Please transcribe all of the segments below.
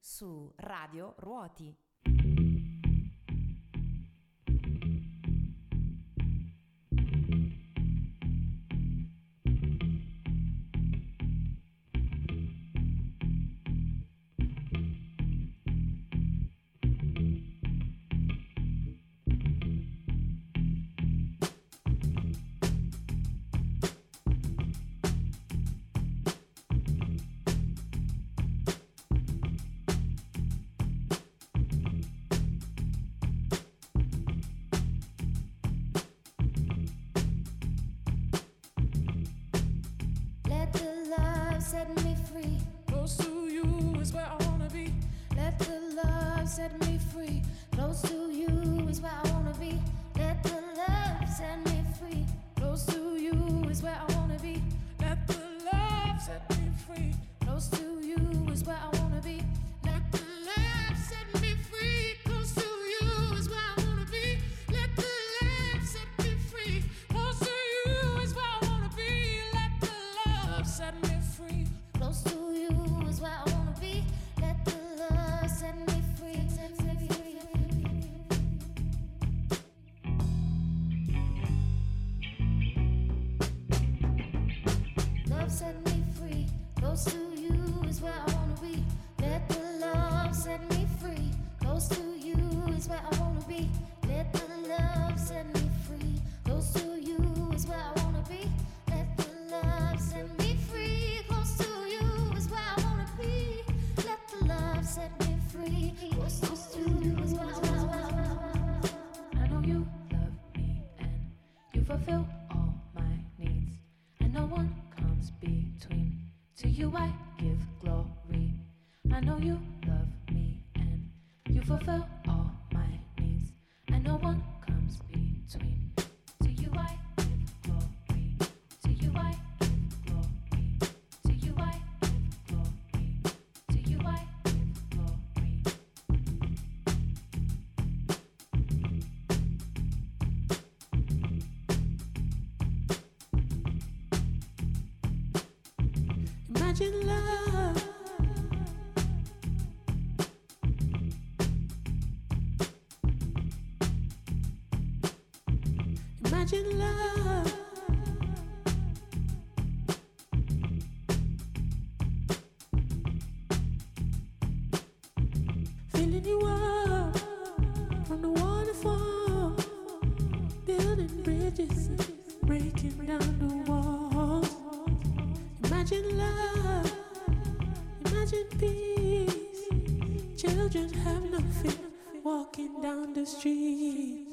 su Radio Ruoti. The waterfall, building bridges, breaking down the walls. Imagine love, imagine peace. Children have nothing walking down the street.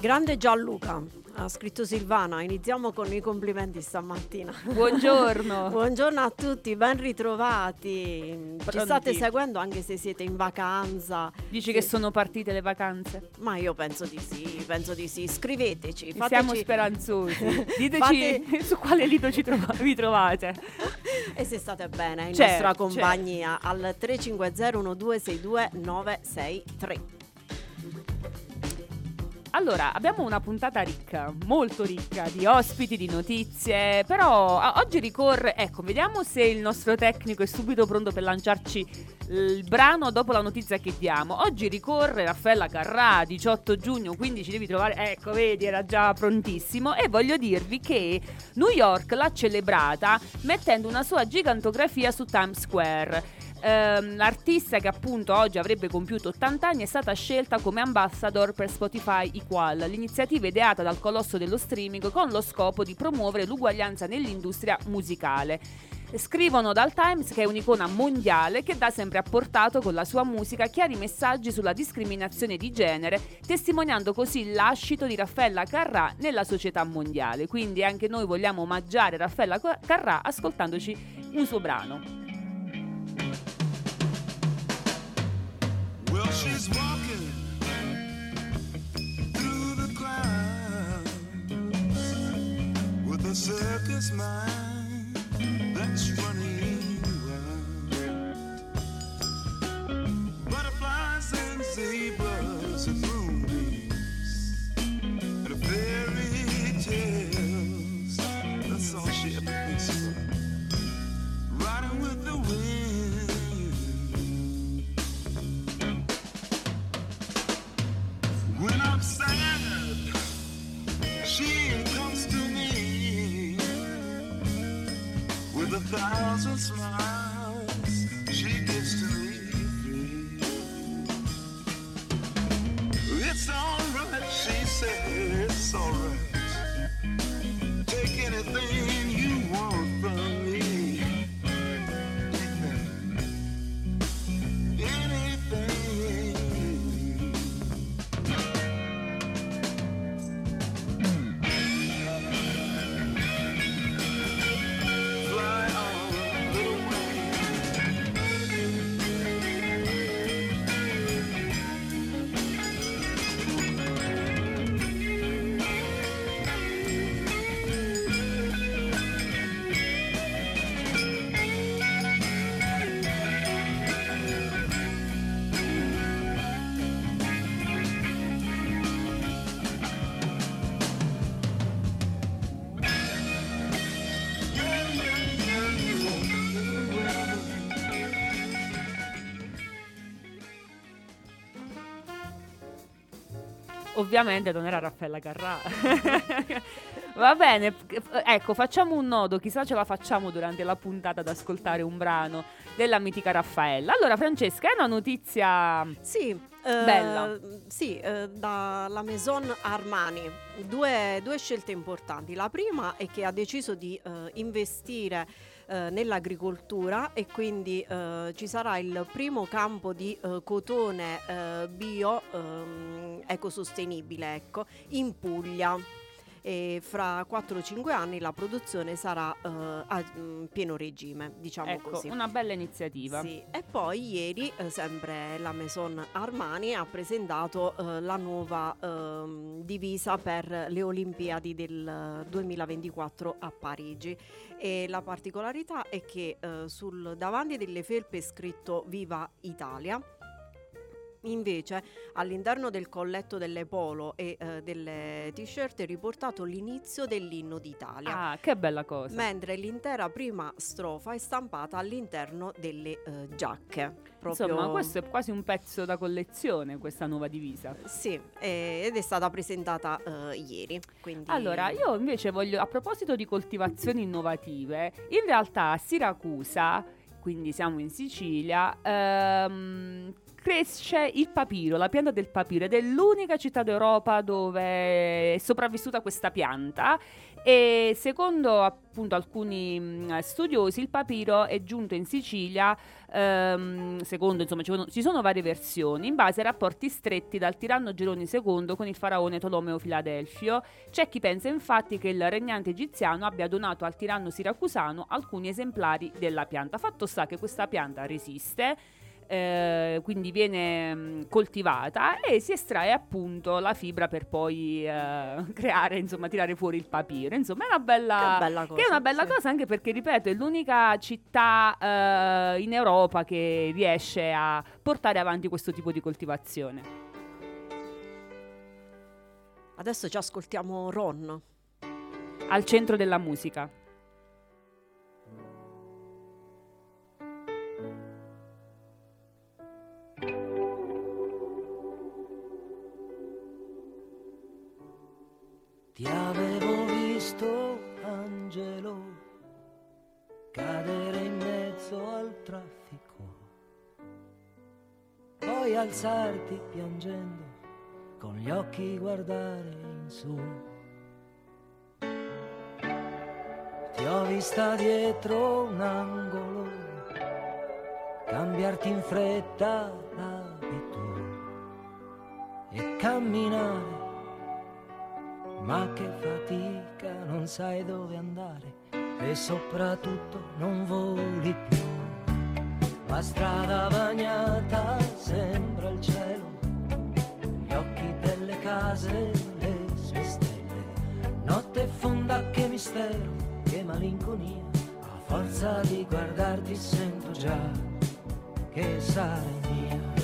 Grande Gianluca, ha scritto Silvana, iniziamo con i complimenti stamattina. Buongiorno. Buongiorno a tutti, ben ritrovati. Ci Pronti? state seguendo anche se siete in vacanza. Dici che sono partite le vacanze? Ma io penso di sì, penso di sì. Scriveteci, fateci... Siamo speranzosi. Diteci Fate- su quale ci trova- vi trovate. E se state bene in Certo, nostra compagnia al 350 1262 963. Allora, abbiamo una puntata ricca, molto ricca di ospiti, di notizie, però oggi ricorre, ecco, vediamo se il nostro tecnico è subito pronto per lanciarci il brano dopo la notizia che diamo. Oggi ricorre Raffaella Carrà, 18 giugno, quindi ci devi trovare, ecco, vedi, era già prontissimo e voglio dirvi che New York l'ha celebrata mettendo una sua gigantografia su Times Square. Ehm, l'artista che appunto oggi avrebbe compiuto 80 anni è stata scelta come ambassador per Spotify Equal, l'iniziativa ideata dal colosso dello streaming con lo scopo di promuovere l'uguaglianza nell'industria musicale. Scrivono dal Times che è un'icona mondiale che da sempre ha portato con la sua musica chiari messaggi sulla discriminazione di genere, testimoniando così lascito di Raffaella Carrà nella società mondiale. Quindi anche noi vogliamo omaggiare Raffaella Carrà ascoltandoci un suo brano. Circus mind that's running thousand smiles Ovviamente non era Raffaella Carrà. Va bene, ecco, facciamo un nodo, chissà ce la facciamo durante la puntata ad ascoltare un brano della mitica Raffaella. Allora, Francesca, è una notizia Sì, eh, Bella. Sì, eh, dalla Maison Armani. Due, due scelte importanti. La prima è che ha deciso di eh, investire eh, nell'agricoltura e quindi eh, ci sarà il primo campo di eh, cotone bio ehm, ecosostenibile ecco, in Puglia. E fra 4-5 anni la produzione sarà eh, a mm, pieno regime, diciamo ecco, così. una bella iniziativa. Sì, e poi ieri eh, sempre la Maison Armani ha presentato eh, la nuova ehm, divisa per le Olimpiadi del 2024 a Parigi e la particolarità è che eh, sul davanti delle felpe è scritto Viva Italia. Invece all'interno del colletto delle polo e eh, delle t-shirt è riportato l'inizio dell'inno d'Italia. Ah, che bella cosa. Mentre l'intera prima strofa è stampata all'interno delle eh, giacche. Proprio... Insomma, questo è quasi un pezzo da collezione, questa nuova divisa. Sì, eh, ed è stata presentata eh, ieri. Quindi... Allora, io invece voglio, a proposito di coltivazioni innovative, in realtà a Siracusa, quindi siamo in Sicilia, ehm, cresce il papiro, la pianta del papiro ed è l'unica città d'Europa dove è sopravvissuta questa pianta. E secondo appunto alcuni mh, studiosi il papiro è giunto in Sicilia ehm, secondo insomma ci sono, ci sono varie versioni in base ai rapporti stretti dal tiranno Geroni II con il faraone Tolomeo Filadelfio. C'è chi pensa infatti che il regnante egiziano abbia donato al tiranno siracusano alcuni esemplari della pianta. Fatto sta che questa pianta resiste eh, quindi viene mh, coltivata e si estrae appunto la fibra per poi eh, creare, insomma, tirare fuori il papiro. Insomma, è una bella, Che bella cosa. è una bella sì. cosa anche perché, ripeto, è l'unica città eh, in Europa che riesce a portare avanti questo tipo di coltivazione. Adesso ci ascoltiamo Ron. Al centro della musica. Ti avevo visto, angelo, cadere in mezzo al traffico, poi alzarti piangendo, con gli occhi guardare in su. Ti ho vista dietro un angolo, cambiarti in fretta l'abito e camminare ma che fatica, non sai dove andare e soprattutto non voli più. La strada bagnata sembra il cielo, gli occhi delle case, le sue stelle. Notte fonda, che mistero, che malinconia, a forza di guardarti sento già che sarai mia.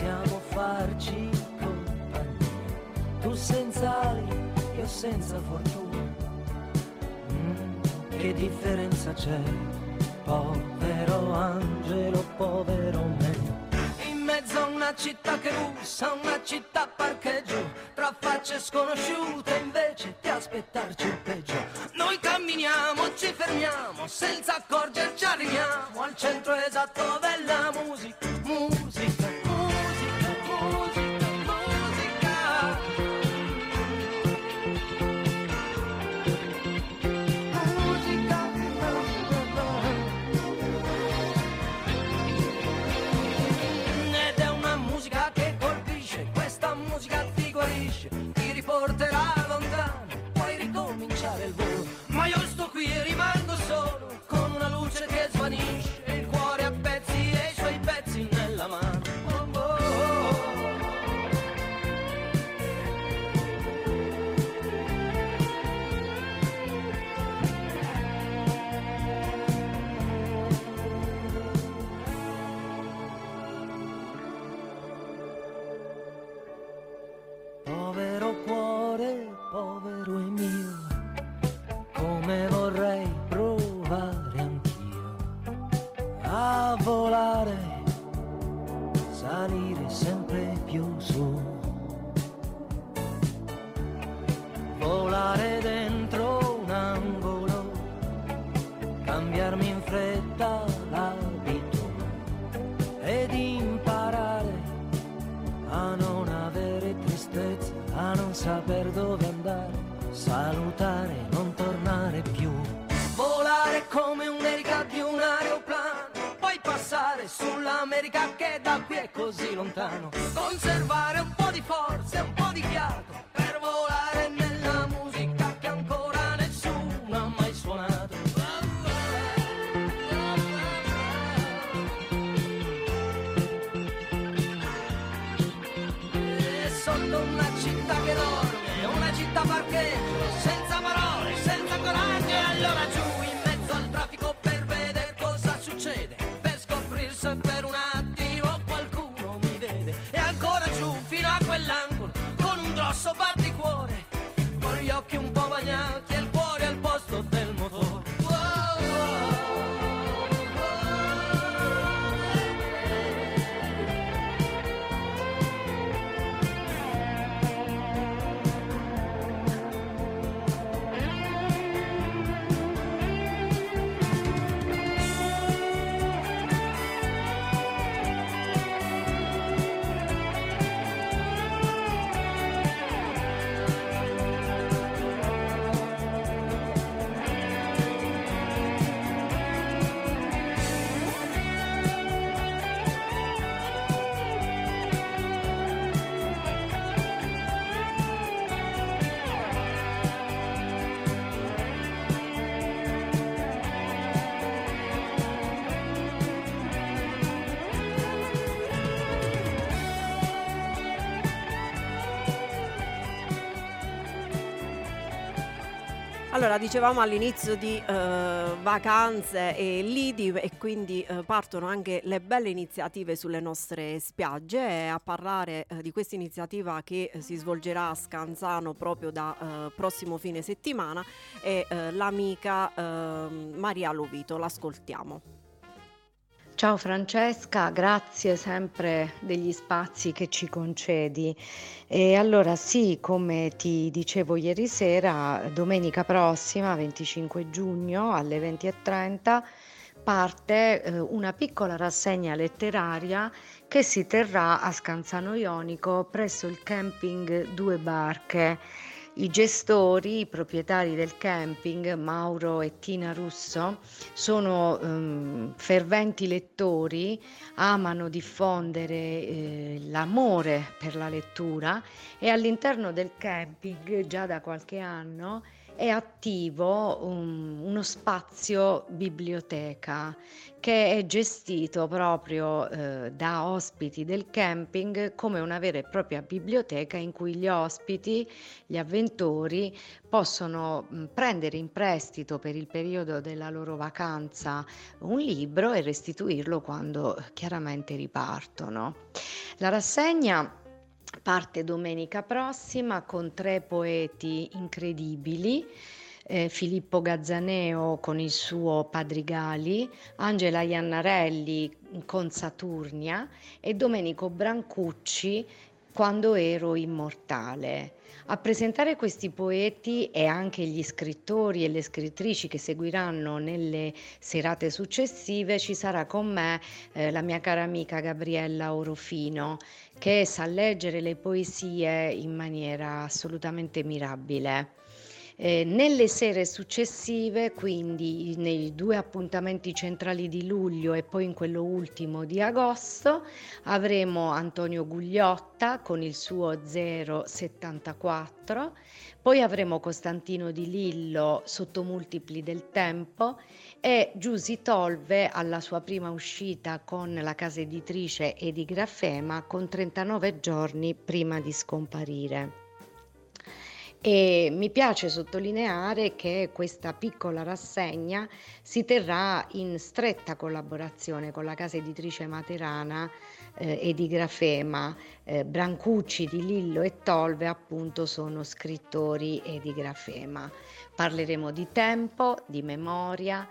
Possiamo farci compagnia. Tu senza ali, io senza fortuna. Mm, che differenza c'è? Povero angelo, povero me. In mezzo a una città che russa, una città parcheggio, tra facce sconosciute invece di aspettarci il peggio. Noi camminiamo, ci fermiamo, senza accorgerci arriviamo al centro esatto della musica, musica, Allora, dicevamo all'inizio di eh, vacanze e lidi e quindi eh, partono anche le belle iniziative sulle nostre spiagge e a parlare eh, di questa iniziativa che eh, si svolgerà a Scanzano proprio da eh, prossimo fine settimana è eh, l'amica ehm, Maria Lovito, l'ascoltiamo. Ciao Francesca, grazie sempre degli spazi che ci concedi. E allora sì, come ti dicevo ieri sera, domenica prossima, 25 giugno alle 20.30, parte eh, una piccola rassegna letteraria che si terrà a Scanzano Ionico presso il camping Due Barche. I gestori, i proprietari del camping, Mauro e Tina Russo, sono ehm, ferventi lettori, amano diffondere eh, l'amore per la lettura e all'interno del camping già da qualche anno è attivo um, uno spazio biblioteca che è gestito proprio eh, da ospiti del camping come una vera e propria biblioteca in cui gli ospiti, gli avventori possono mh, prendere in prestito per il periodo della loro vacanza un libro e restituirlo quando eh, chiaramente ripartono. La rassegna parte domenica prossima con tre poeti incredibili. eh, Filippo Gazzaneo con il suo Padrigali, Angela Iannarelli con Saturnia e Domenico Brancucci quando ero immortale. A presentare questi poeti e anche gli scrittori e le scrittrici che seguiranno nelle serate successive ci sarà con me eh, la mia cara amica Gabriella Orofino che sa leggere le poesie in maniera assolutamente mirabile. Eh, nelle sere successive, quindi nei due appuntamenti centrali di luglio e poi in quello ultimo di agosto, avremo Antonio Gugliotta con il suo 074, poi avremo Costantino Di Lillo sotto multipli del tempo e Giusy Tolve alla sua prima uscita con la casa editrice Edigrafema con 39 giorni prima di scomparire. E mi piace sottolineare che questa piccola rassegna si terrà in stretta collaborazione con la casa editrice materana eh, Edigrafema. Eh, Brancucci di Lillo e Tolve appunto sono scrittori Edigrafema. Parleremo di tempo, di memoria,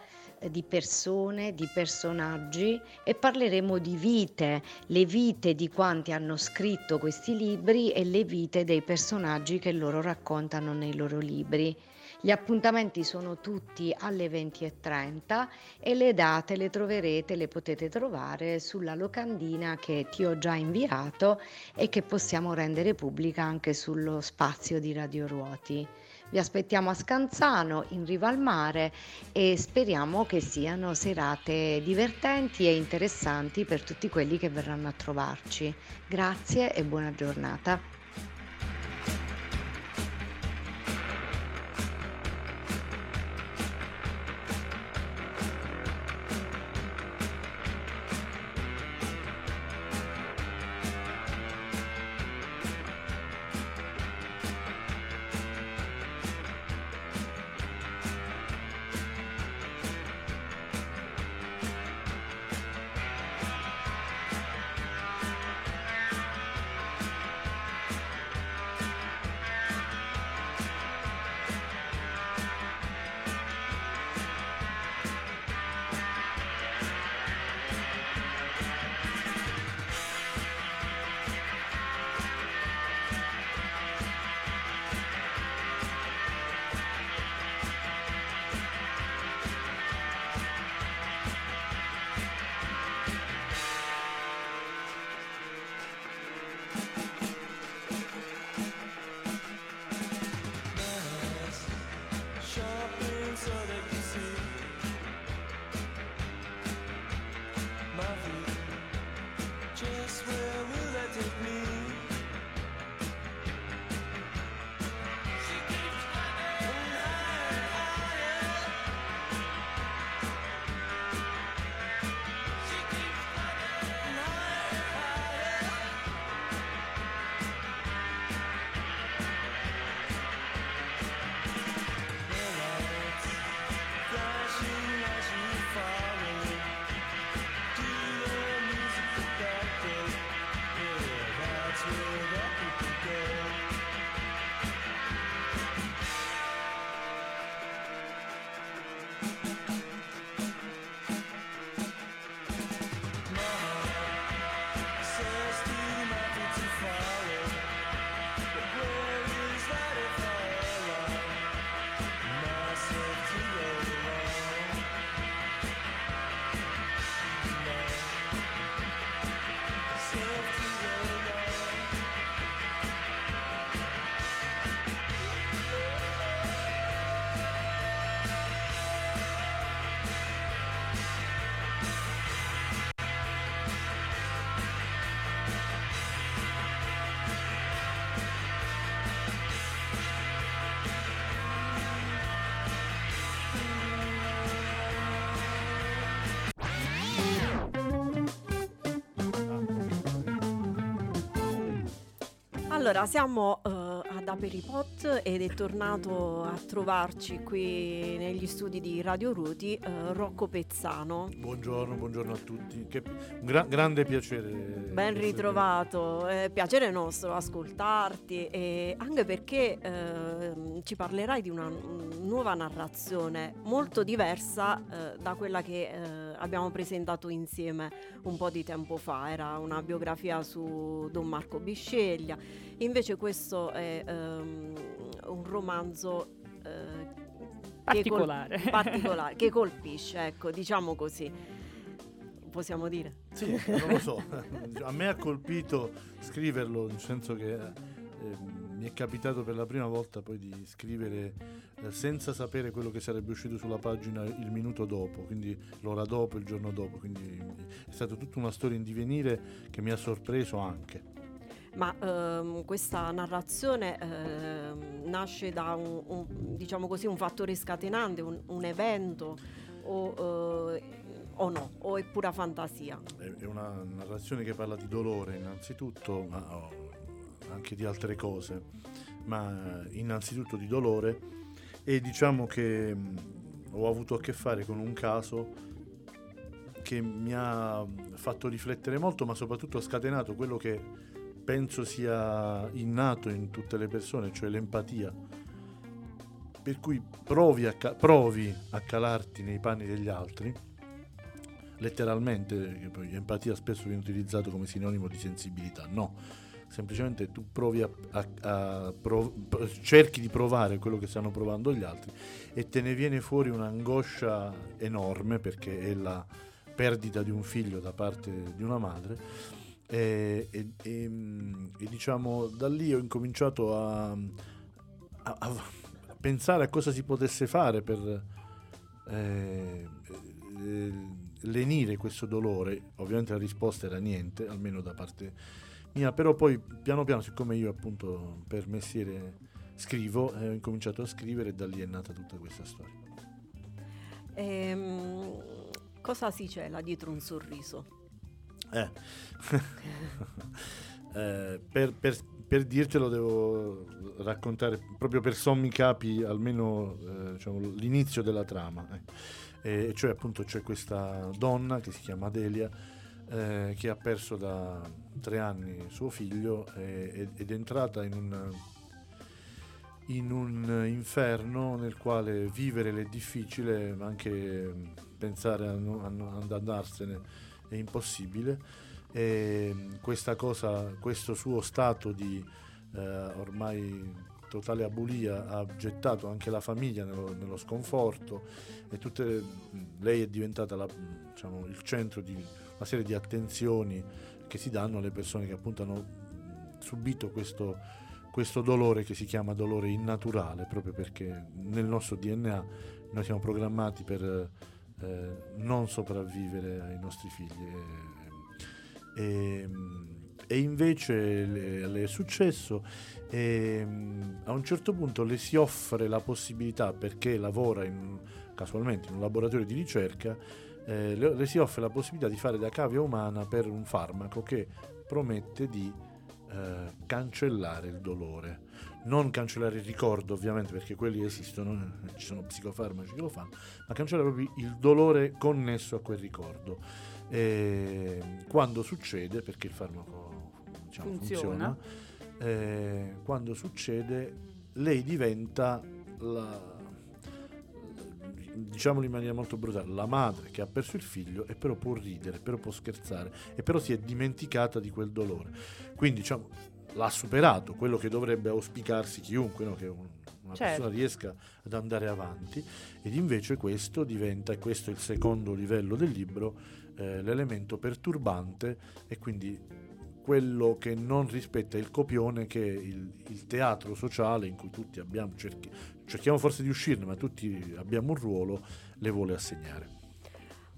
di persone, di personaggi e parleremo di vite, le vite di quanti hanno scritto questi libri e le vite dei personaggi che loro raccontano nei loro libri. Gli appuntamenti sono tutti alle 20.30 e le date le troverete, le potete trovare sulla locandina che ti ho già inviato e che possiamo rendere pubblica anche sullo spazio di Radio Ruoti. Vi aspettiamo a Scanzano, in riva al mare e speriamo che siano serate divertenti e interessanti per tutti quelli che verranno a trovarci. Grazie e buona giornata. Allora, siamo eh, ad Aperipot ed è tornato a trovarci qui negli studi di Radio Ruti eh, Rocco Pezzano. Buongiorno, buongiorno a tutti. Che, un gra- grande piacere. Ben ritrovato, è piacere nostro ascoltarti e anche perché ehm, ci parlerai di una nuova narrazione molto diversa eh, da quella che eh, abbiamo presentato insieme un po' di tempo fa, era una biografia su Don Marco Bisceglia, invece questo è ehm, un romanzo eh, che col- Particolare. particolare, che colpisce, ecco, diciamo così. Possiamo dire? Sì, non lo so. A me ha colpito scriverlo, nel senso che eh, mi è capitato per la prima volta poi di scrivere eh, senza sapere quello che sarebbe uscito sulla pagina il minuto dopo, quindi l'ora dopo, il giorno dopo. Quindi è stata tutta una storia in divenire che mi ha sorpreso anche. Ma ehm, questa narrazione ehm, nasce da un, un- diciamo così, un fattore scatenante, un, un evento o, eh, o no, o è pura fantasia? È una narrazione che parla di dolore innanzitutto, ma oh, anche di altre cose, ma innanzitutto di dolore e diciamo che mh, ho avuto a che fare con un caso che mi ha fatto riflettere molto, ma soprattutto ha scatenato quello che penso sia innato in tutte le persone, cioè l'empatia. Per cui provi a, ca- provi a calarti nei panni degli altri, letteralmente, empatia spesso viene utilizzato come sinonimo di sensibilità, no, semplicemente tu provi a, a- a prov- cerchi di provare quello che stanno provando gli altri e te ne viene fuori un'angoscia enorme perché è la perdita di un figlio da parte di una madre e, e- e, e diciamo da lì ho incominciato a, a- a pensare a cosa si potesse fare per eh, eh, lenire questo dolore. Ovviamente la risposta era niente, almeno da parte mia, però poi piano piano, siccome io appunto per mestiere scrivo, eh, ho incominciato a scrivere e da lì è nata tutta questa storia. Ehm, cosa si cela dietro un sorriso? Eh. Eh, per, per- per dirtelo devo raccontare proprio per sommi capi almeno eh, diciamo, l'inizio della trama. eh. E cioè appunto c'è questa donna che si chiama Adelia eh, che ha perso da tre anni suo figlio eh, ed- è entrata in un, in un inferno nel quale vivere è difficile, ma anche pensare a no- a no- ad andarsene è impossibile. E questa cosa, questo suo stato di eh, ormai totale abulia ha gettato anche la famiglia nello, nello sconforto e tutte le- lei è diventata la- diciamo, il centro di una serie di attenzioni che si danno alle persone che appunto hanno subito questo, questo dolore che si chiama dolore innaturale proprio perché nel nostro DNA noi siamo programmati per eh, non sopravvivere ai nostri figli. E, e- e invece le, le è successo e mm, a un certo punto le si offre la possibilità perché lavora in- casualmente in un laboratorio di ricerca eh, le, si offre la possibilità di fare da cavia umana per un farmaco che promette di eh, cancellare il dolore non cancellare il ricordo ovviamente perché quelli esistono eh, ci sono psicofarmaci che lo fanno ma cancellare proprio il dolore connesso a quel ricordo e quando succede perché il farmaco diciamo, Funziona. funziona, eh, quando succede lei diventa la diciamolo in maniera molto brutale la madre che ha perso il figlio e però può ridere però può scherzare e però si è dimenticata di quel dolore quindi diciamo l'ha superato quello che dovrebbe auspicarsi chiunque no? che un- una Certo. persona riesca ad andare avanti ed invece questo diventa e questo è il secondo livello del libro eh, l'elemento perturbante e quindi quello che non rispetta il copione che è il, il teatro sociale in cui tutti abbiamo cerchi- cerchiamo forse di uscirne ma tutti abbiamo un ruolo le vuole assegnare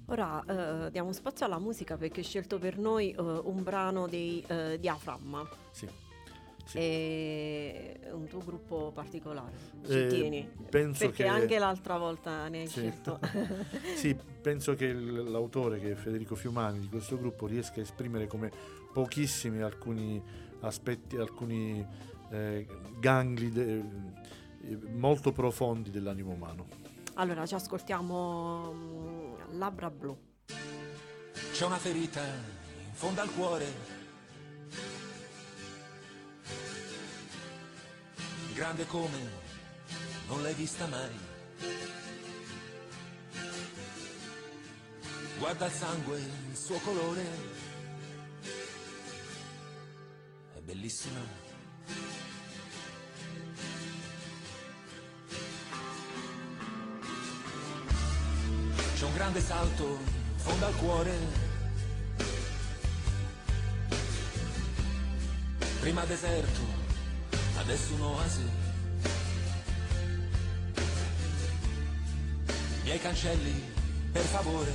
Ora eh, diamo spazio alla musica perché hai scelto per noi eh, un brano dei eh, Diaframma. sì. Sì. E un tuo gruppo particolare. Ci Eh, tieni? penso perché che- anche l'altra volta ne hai Sì. scelto. Sì, penso che l'autore, che è Federico Fiumani, di questo gruppo riesca a esprimere come pochissimi alcuni aspetti, alcuni eh, gangli de- molto profondi dell'animo umano. allora ci ascoltiamo mm, Labbra Blu. C'è una ferita in fondo al cuore. Grande come non l'hai vista mai. Guarda il sangue, il suo colore. Bellissima. C'è un grande salto in fondo al cuore. Prima deserto, adesso un'oasi. Miei cancelli, per favore,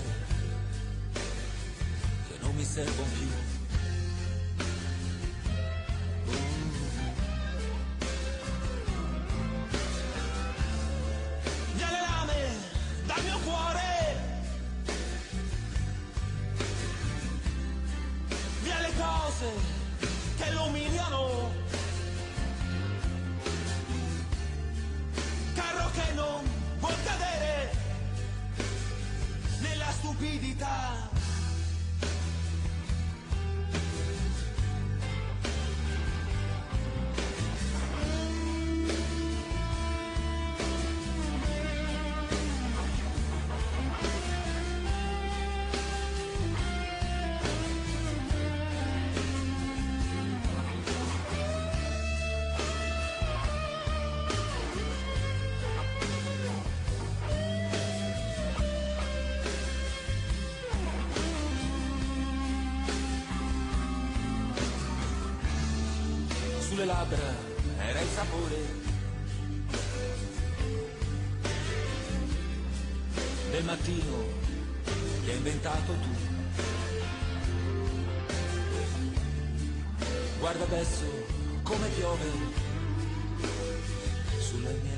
che non mi servono più.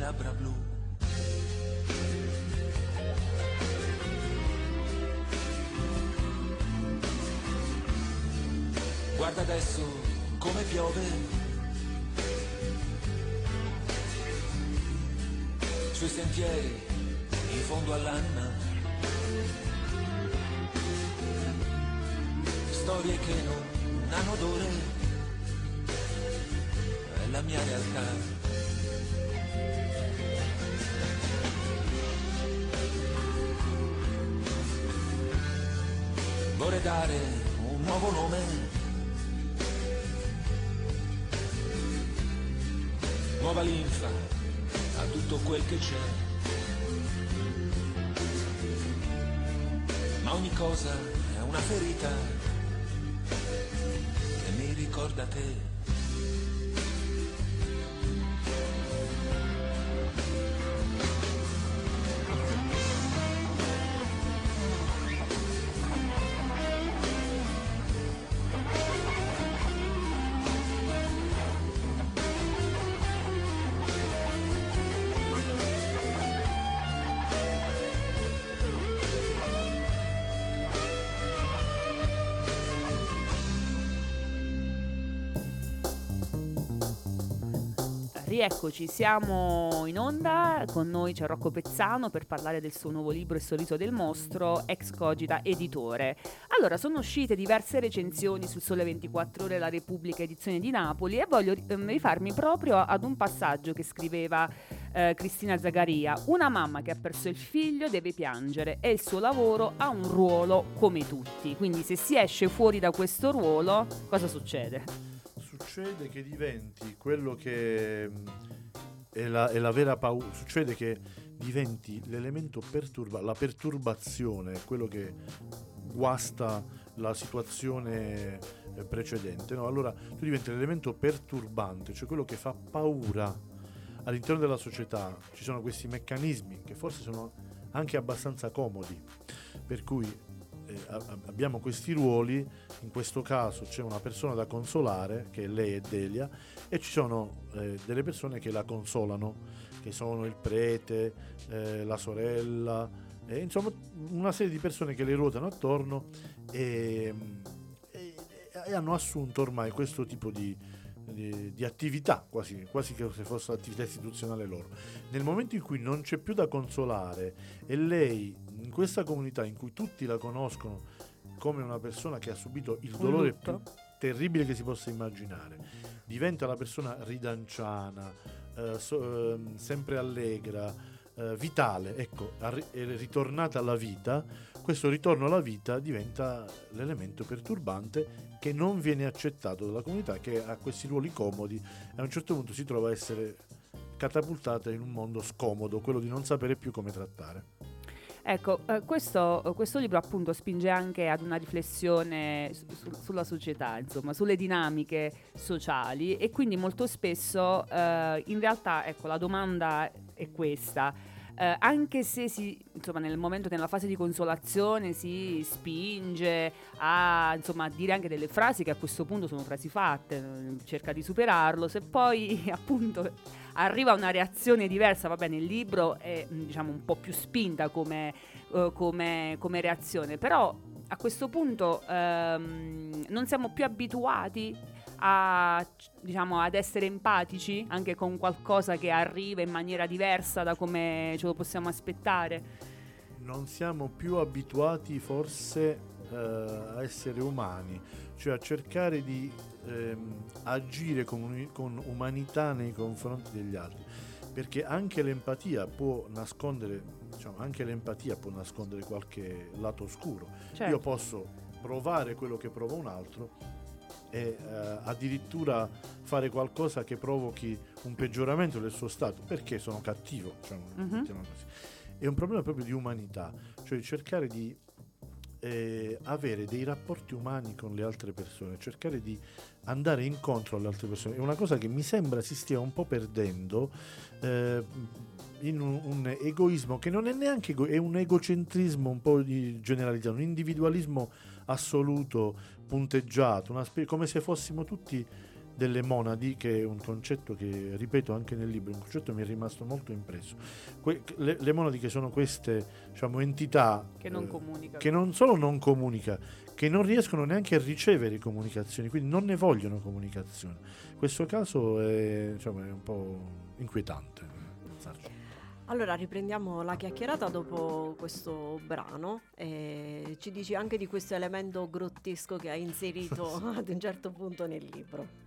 Labbra blu. Guarda adesso come piove sui sentieri in fondo all'anima. Storie che non hanno odore, è la mia realtà. Dare un nuovo nome nuova linfa a tutto quel che c'è. Ma ogni cosa è una ferita che mi ricorda te. Rieccoci, siamo in onda, con noi c'è Rocco Pezzano per parlare del suo nuovo libro Il sorriso del mostro, ex cogita editore. Allora, sono uscite diverse recensioni sul Sole 24 Ore, la Repubblica edizione di Napoli e voglio ehm, rifarmi proprio ad un passaggio che scriveva eh, Cristina Zagaria. Una mamma che ha perso il figlio deve piangere e il suo lavoro ha un ruolo come tutti. Quindi se si esce fuori da questo ruolo, cosa succede? Succede che diventi quello che mh, è la, è la vera paura. Succede che diventi l'elemento perturba, la perturbazione, quello che guasta la situazione eh, precedente. no? Allora tu diventi l'elemento perturbante, cioè quello che fa paura all'interno della società. Ci sono questi meccanismi che forse sono anche abbastanza comodi, per cui eh, abbiamo questi ruoli, in questo caso c'è una persona da consolare, che lei è Delia, e ci sono eh, delle persone che la consolano, che sono il prete, eh, la sorella, insomma una serie di persone che le ruotano attorno e, e- e hanno assunto ormai questo tipo di, di- di attività, quasi, quasi che se fosse l'attività istituzionale loro. Nel momento in cui non c'è più da consolare e lei in questa comunità in cui tutti la conoscono come una persona che ha subito il dolore più terribile che si possa immaginare, diventa la persona ridanciana, eh, so- ehm, sempre allegra, eh, vitale, ecco, arri- è ritornata alla vita, questo ritorno alla vita diventa l'elemento perturbante che non viene accettato dalla comunità che ha questi ruoli comodi e a un certo punto si trova a essere catapultata in un mondo scomodo, quello di non sapere più come trattare. Ecco, eh, questo, questo libro appunto spinge anche ad una riflessione su- su- sulla società, insomma, sulle dinamiche sociali e quindi molto spesso eh, in realtà ecco, la domanda è questa. Eh, anche se si, insomma, nel momento, nella fase di consolazione si spinge a insomma, dire anche delle frasi che a questo punto sono frasi fatte, eh, cerca di superarlo, se poi appunto arriva una reazione diversa, vabbè nel libro è mh, diciamo un po' più spinta come, eh, come- come reazione, però a questo punto ehm, non siamo più abituati a, diciamo, ad essere empatici anche con qualcosa che arriva in maniera diversa da come ce lo possiamo aspettare. non siamo più abituati forse eh, a essere umani, cioè a cercare di ehm, agire con, con umanità nei confronti degli altri, perché anche l'empatia può nascondere, diciamo, anche l'empatia può nascondere qualche lato oscuro. Certo. Io posso provare quello che prova un altro e eh, addirittura fare qualcosa che provochi un peggioramento del suo stato perché sono cattivo, diciamo, Mhm. così. È un problema proprio di umanità, cioè cercare di eh, avere dei rapporti umani con le altre persone, cercare di andare incontro alle altre persone. È una cosa che mi sembra si stia un po' perdendo eh, in un, un egoismo che non è neanche ego- è un egocentrismo un po' generalizzato, un individualismo assoluto, punteggiato, spe- come se fossimo tutti delle monadi, che è un concetto che ripeto anche nel libro, un concetto che mi è rimasto molto impresso. Que- le, le monadi che sono queste diciamo, entità Che non eh, comunica. che non solo non comunica, che non riescono neanche a ricevere comunicazioni, quindi non ne vogliono comunicazione. Questo caso è, diciamo, è un po' inquietante. pensarci. Allora riprendiamo la chiacchierata dopo questo brano e ci dici anche di questo elemento grottesco che hai inserito ad un certo punto nel libro.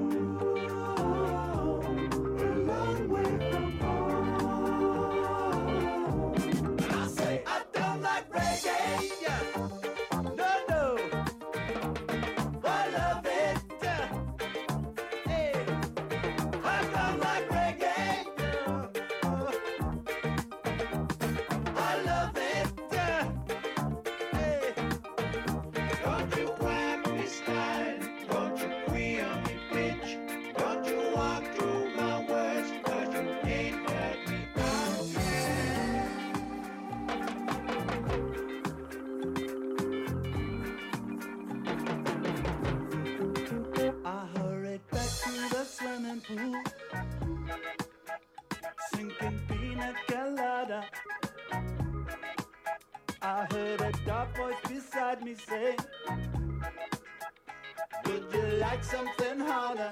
Would you like something harder?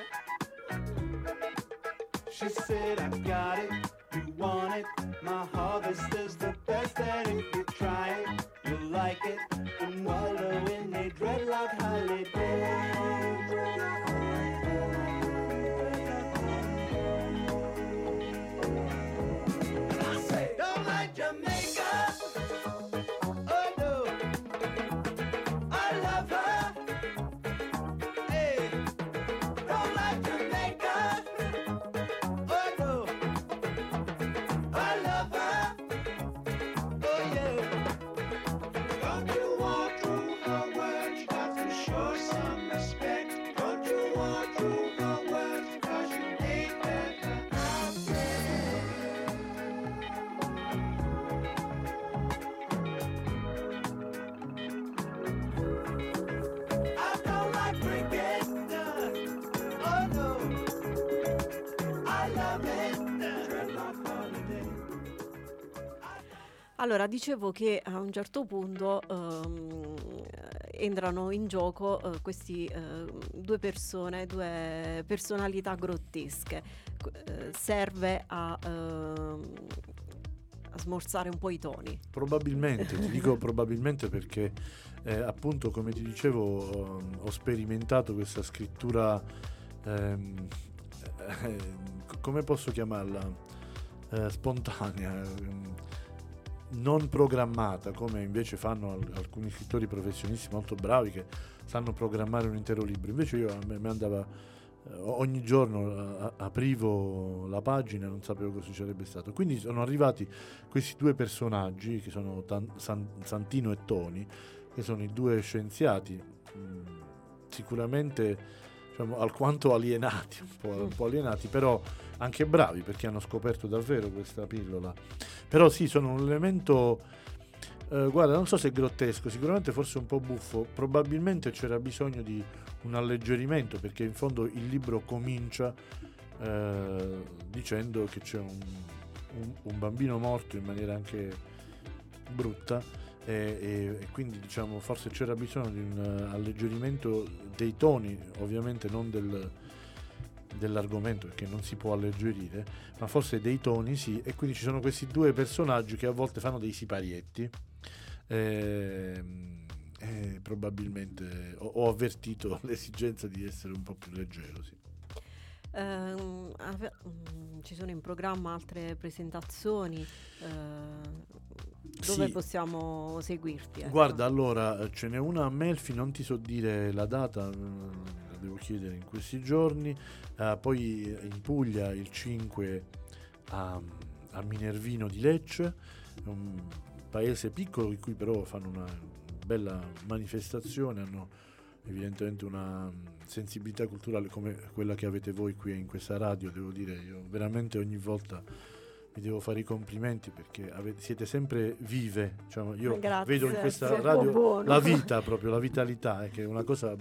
She said, I got it, you want it. My harvest is Allora, dicevo che a un certo punto ehm, entrano in gioco eh, questi eh, due persone, due personalità grottesche. Eh, serve a, ehm, a smorzare un po' i toni. Probabilmente, ti dico probabilmente perché eh, appunto come ti dicevo ehm, ho sperimentato questa scrittura, ehm, eh, come posso chiamarla? Eh, spontanea, ehm, non programmata come invece fanno al- alcuni scrittori professionisti molto bravi che sanno programmare un intero libro. Invece io a me, andava eh, ogni giorno eh, aprivo la pagina e non sapevo cosa sarebbe stato. Quindi sono arrivati questi due personaggi che sono Santino e Toni, che sono i due scienziati mh, sicuramente diciamo, alquanto alienati, un po', un po' alienati, però anche bravi perché hanno scoperto davvero questa pillola. Però sì, sono un elemento, eh, guarda, non so se è grottesco, sicuramente forse un po' buffo, probabilmente c'era bisogno di un alleggerimento perché in fondo il libro comincia eh, dicendo che c'è un, un- un bambino morto in maniera anche brutta e, e- quindi diciamo forse c'era bisogno di un eh, alleggerimento dei toni, ovviamente non del, dell'argomento perché non si può alleggerire, ma forse dei toni sì, e quindi ci sono questi due personaggi che a volte fanno dei siparietti. ehm, E, probabilmente ho, ho avvertito l'esigenza di essere un po' più leggero. Sì. Ave- mm, ci sono in programma altre presentazioni eh, dove Sì. possiamo seguirti? ecco? Guarda, allora eh, ce n'è una a Melfi, non ti so dire la data, mm, la devo chiedere in questi giorni. eh, poi in Puglia il 5 a, a Minervino di Lecce, un paese piccolo in cui però fanno una bella manifestazione, hanno evidentemente una mm, sensibilità culturale come quella che avete voi qui in questa radio, devo dire, io veramente ogni volta vi devo fare i complimenti perché avete- siete sempre vive, diciamo, io Grazie, vedo in questa radio buono. la vita proprio, la vitalità, eh, che è una cosa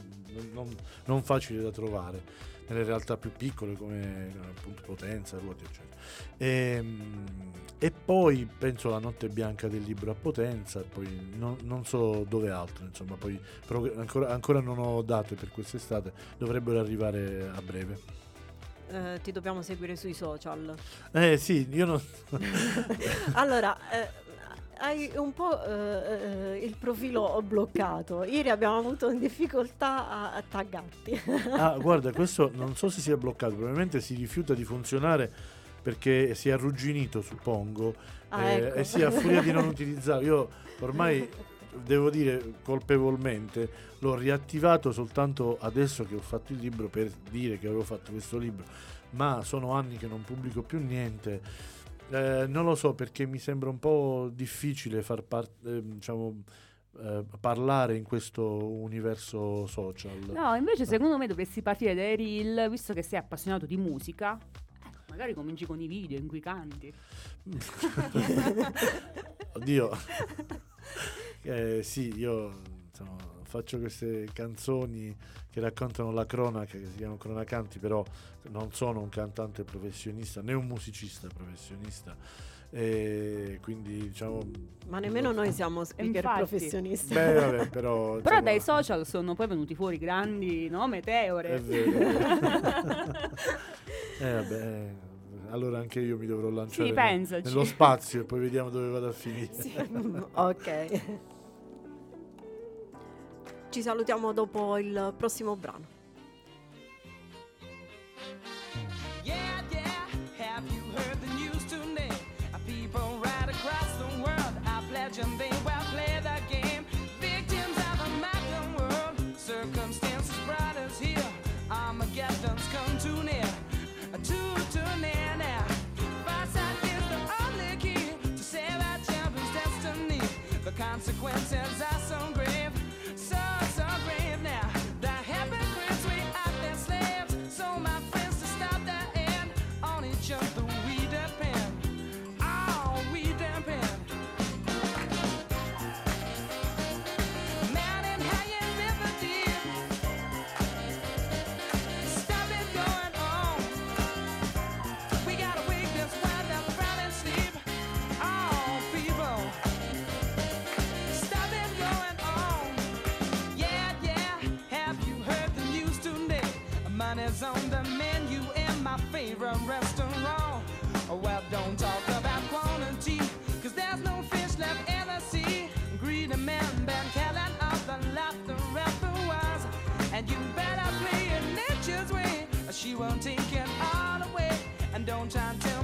non, non facile da trovare nelle realtà più piccole come appunto Potenza, Ruoti, eccetera. Ehm, E, poi penso la notte bianca del libro a Potenza, e poi non, non so dove altro, insomma, poi ancora, ancora non ho date per quest'estate, dovrebbero arrivare a breve. Eh, ti dobbiamo seguire sui social. Eh sì, io non... allora, eh, hai un po' eh, eh, il profilo bloccato. Ieri abbiamo avuto difficoltà a, a taggarti. Ah, guarda, questo non so se sia bloccato, probabilmente si rifiuta di funzionare perché si è arrugginito, suppongo, Ah, eh, ecco. e sì, a furia di non utilizzarlo. Io ormai devo dire colpevolmente l'ho riattivato soltanto adesso che ho fatto il libro per dire che avevo fatto questo libro, ma sono anni che non pubblico più niente. Eh, non lo so perché mi sembra un po' difficile far parte, diciamo, eh, parlare in questo universo social. No, invece secondo me dovresti partire dai reel, visto che sei appassionato di musica. eh, Magari cominci con i video in cui canti. Oddio. Eh, sì, io insomma, faccio queste canzoni che raccontano la cronaca, che si chiamano cronacanti, però non sono un cantante professionista né un musicista professionista. E quindi diciamo Ma nemmeno noi siamo speaker Infatti. professionisti. beh vabbè però Però dai social sono poi venuti fuori grandi no, meteore. È vero. eh vabbè eh, allora anche io mi dovrò lanciare Sì, nello spazio e poi vediamo dove vado a finire Sì, ok. Ci salutiamo dopo il prossimo brano. Yeah, yeah, have you heard the news today? Uh, People right across the world are pledging they will play the game. Victims of a modern world, circumstances brought us here. Armageddon's come too near, too, too near now. Foresight is the only key to save our champion's destiny. The consequences don't try and tell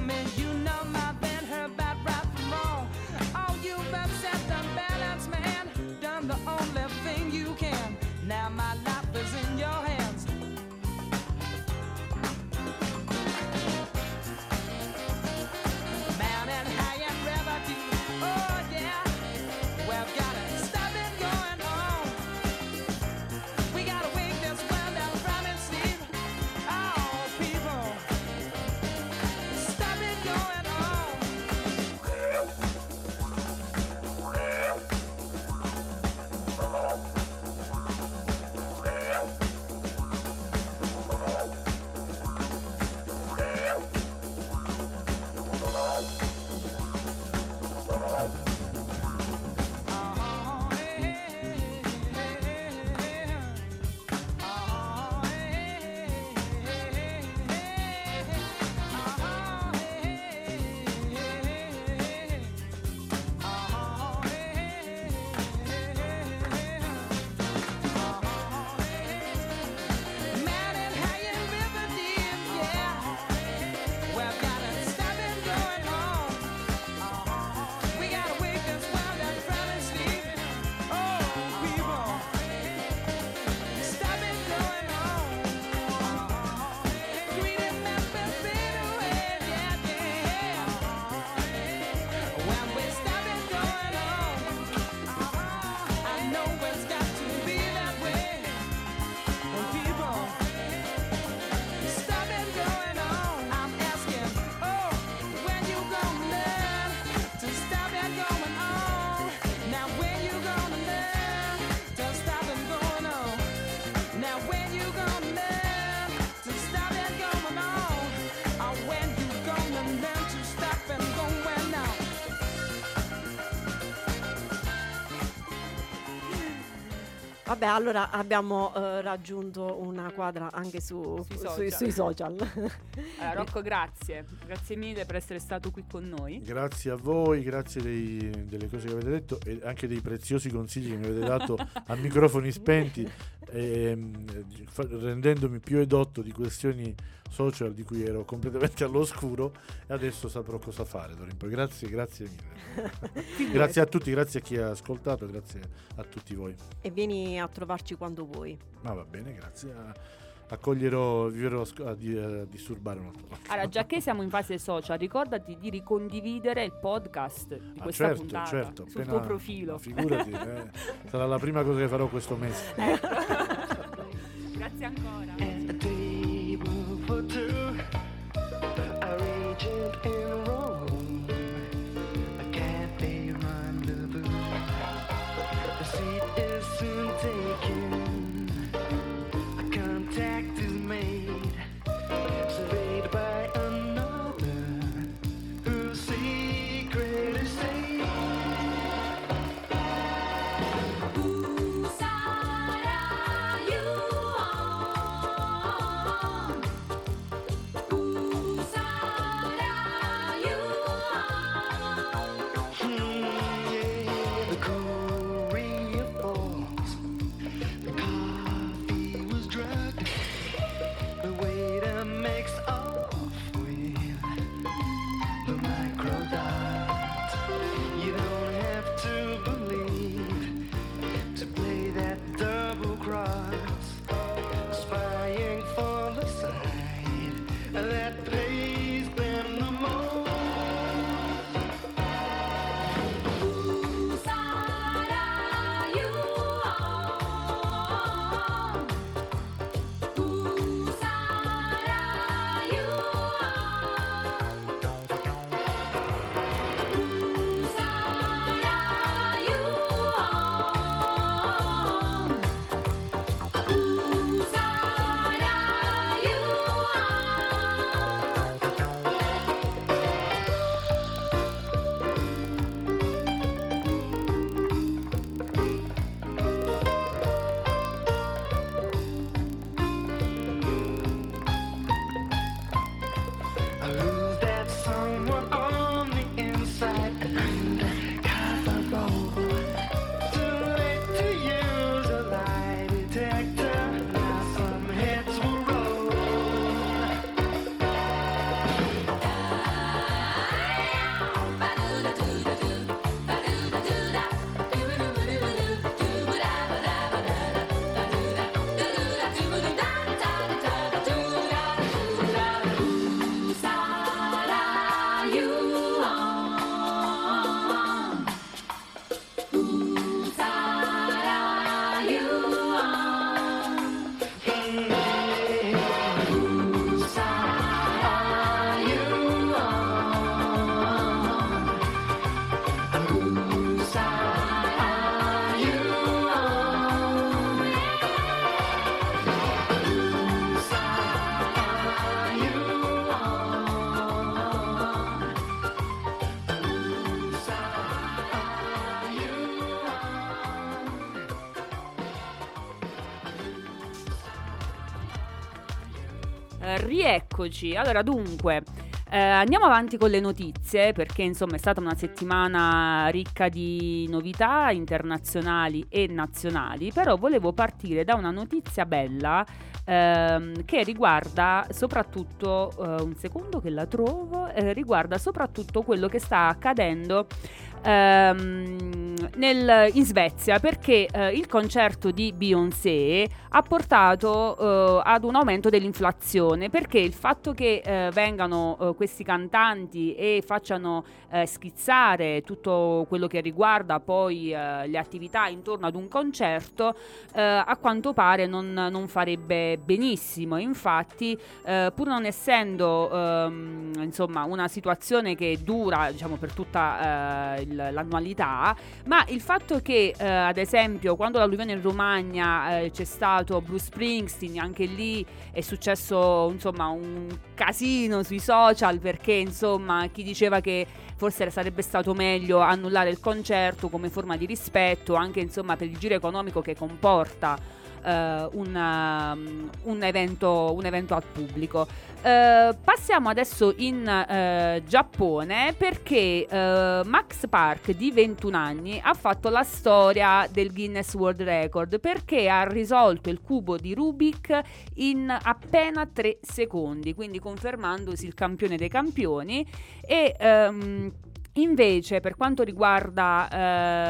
Vabbè, allora abbiamo eh, raggiunto una quadra anche su- Sui sui, social. sui social. Allora, Rocco, grazie. Grazie mille per essere stato qui con noi. Grazie a voi, grazie dei- delle cose che avete detto e anche dei preziosi consigli che mi avete dato a microfoni spenti, ehm, fa- rendendomi più edotto di questioni social di cui ero completamente all'oscuro e adesso saprò cosa fare poi. Grazie, grazie mille. grazie a tutti, grazie a chi ha ascoltato, grazie a tutti voi. e vieni a trovarci quando vuoi. Ma va bene, grazie. a- Accoglierò, vi verrò a, disturbare un altro. Allora, già che siamo in fase social, ricordati di ricondividere il podcast di Ah, questa certo, puntata certo, sul appena- tuo profilo. figurati, eh, sarà la prima cosa che farò questo mese. Grazie ancora. A table for two, in rieccoci. Allora, dunque, eh, andiamo avanti con le notizie perché insomma è stata una settimana ricca di novità internazionali e nazionali, però volevo partire da una notizia bella ehm, che riguarda soprattutto, eh, un secondo che la trovo, eh, riguarda soprattutto quello che sta accadendo ehm, nel- in Svezia perché eh, il concerto di Beyoncé ha portato eh, ad un aumento dell'inflazione perché il fatto che eh, vengano eh, questi cantanti e facciano eh, schizzare tutto quello che riguarda poi eh, le attività intorno ad un concerto a quanto pare non, non farebbe benissimo. Infatti pur non essendo ehm, insomma una situazione che dura diciamo per tutta l'annualità ma il fatto che eh, ad esempio quando l'alluvione in Romagna eh, c'è stato Bruce Springsteen anche lì è successo insomma un casino sui social perché insomma chi diceva che forse sarebbe stato meglio annullare il concerto come forma di rispetto anche insomma per il giro economico che comporta eh, un, um, un evento, un evento al pubblico. Eh, passiamo adesso in eh, Giappone perché eh, Max Park di 21 anni ha fatto la storia del Guinness World Record perché ha risolto il cubo di Rubik in appena 3 secondi, quindi confermandosi il campione dei campioni e ehm, Invece, per quanto riguarda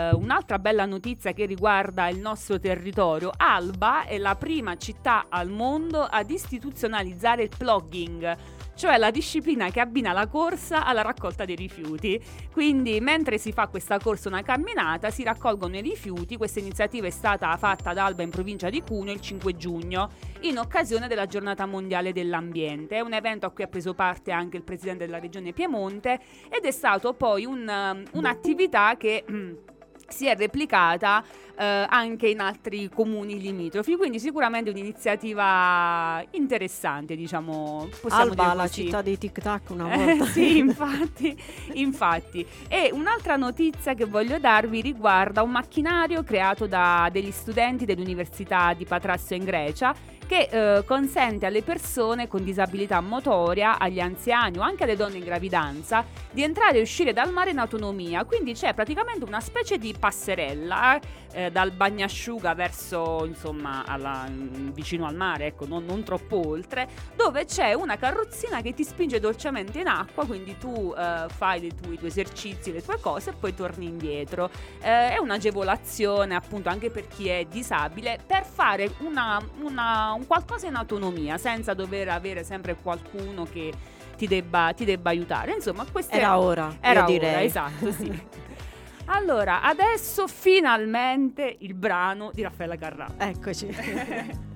eh, un'altra bella notizia che riguarda il nostro territorio, Alba è la prima città al mondo ad istituzionalizzare il plugging, cioè la disciplina che abbina la corsa alla raccolta dei rifiuti. Quindi, mentre si fa questa corsa, una camminata, si raccolgono i rifiuti. Questa iniziativa è stata fatta ad Alba in provincia di Cuneo il 5 giugno, in occasione della giornata mondiale dell'ambiente. È un evento a cui ha preso parte anche il presidente della regione Piemonte ed è stato poi un, um, un'attività che. mm, si è replicata eh, anche in altri comuni limitrofi, quindi sicuramente un'iniziativa interessante, diciamo, possiamo Alba, la città dei tic tac una Eh, volta. sì, infatti, infatti. E un'altra notizia che voglio darvi riguarda un macchinario creato da degli studenti dell'Università di Patrasso in Grecia che eh, consente alle persone con disabilità motoria, agli anziani o anche alle donne in gravidanza di entrare e uscire dal mare in autonomia. Quindi c'è praticamente una specie di passerella eh, dal bagnasciuga verso insomma alla- mm, vicino al mare, ecco, non, non troppo oltre, dove c'è una carrozzina che ti spinge dolcemente in acqua, quindi tu eh, fai tu- i tuoi esercizi, le tue cose e poi torni indietro. Eh, è un'agevolazione appunto anche per chi è disabile per fare una, una- un qualcosa in autonomia senza dover avere sempre qualcuno che ti debba, ti debba aiutare. Insomma, queste Era ora, io Era ora, direi. esatto, sì. Allora, adesso finalmente il brano di Raffaella Carrà. Eccoci.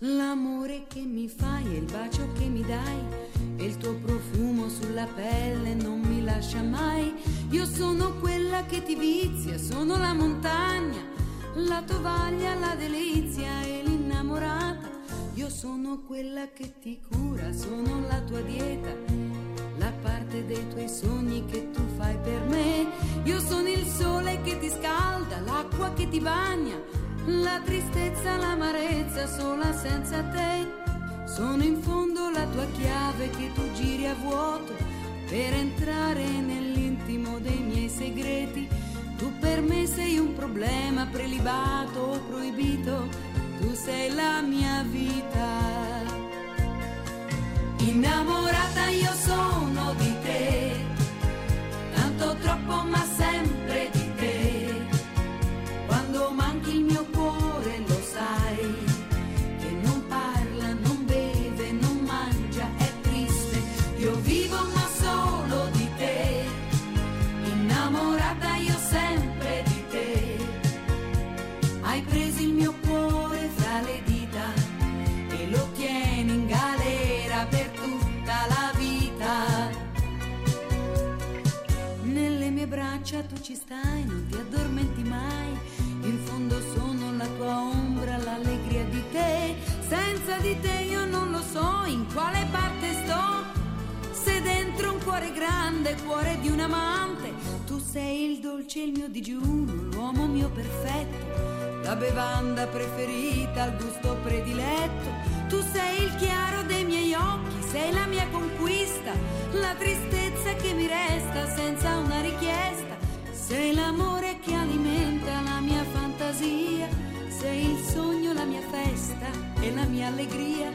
L'amore che mi fai e il bacio che mi dai e il tuo profumo sulla pelle non mi lascia mai. Io sono quella che ti vizia, sono la montagna, la tovaglia, la delizia e l'innamorata. Io sono quella che ti cura, sono la tua dieta, la parte dei tuoi sogni che tu fai per me. Io sono il sole che ti scalda, l'acqua che ti bagna, la tristezza, l'amarezza sola senza te. Sono in fondo la tua chiave che tu giri a vuoto per entrare nell'intimo dei miei segreti. Tu per me sei un problema prelibato o proibito, tu sei la mia vita. Innamorata io sono di te, tanto troppo ma sempre di te. Quando manchi il mio mie braccia tu ci stai, non ti addormenti mai. In fondo sono la tua ombra, l'allegria di te. Senza di te io non lo so in quale parte sto. Se dentro un cuore grande cuore di un amante. Tu sei il dolce, il mio digiuno, l'uomo mio perfetto, la bevanda preferita, il gusto prediletto. Tu sei il chiaro dei miei occhi, sei la mia conquista, la tristezza che mi resta senza una richiesta. Sei l'amore che alimenta la mia fantasia, sei il sogno, la mia festa e la mia allegria.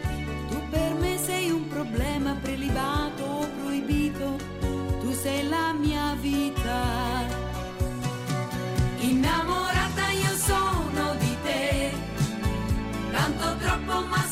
Tu per me sei un problema prelibato o proibito, tu sei la mia vita. Innamorata io sono di te, tanto troppo ma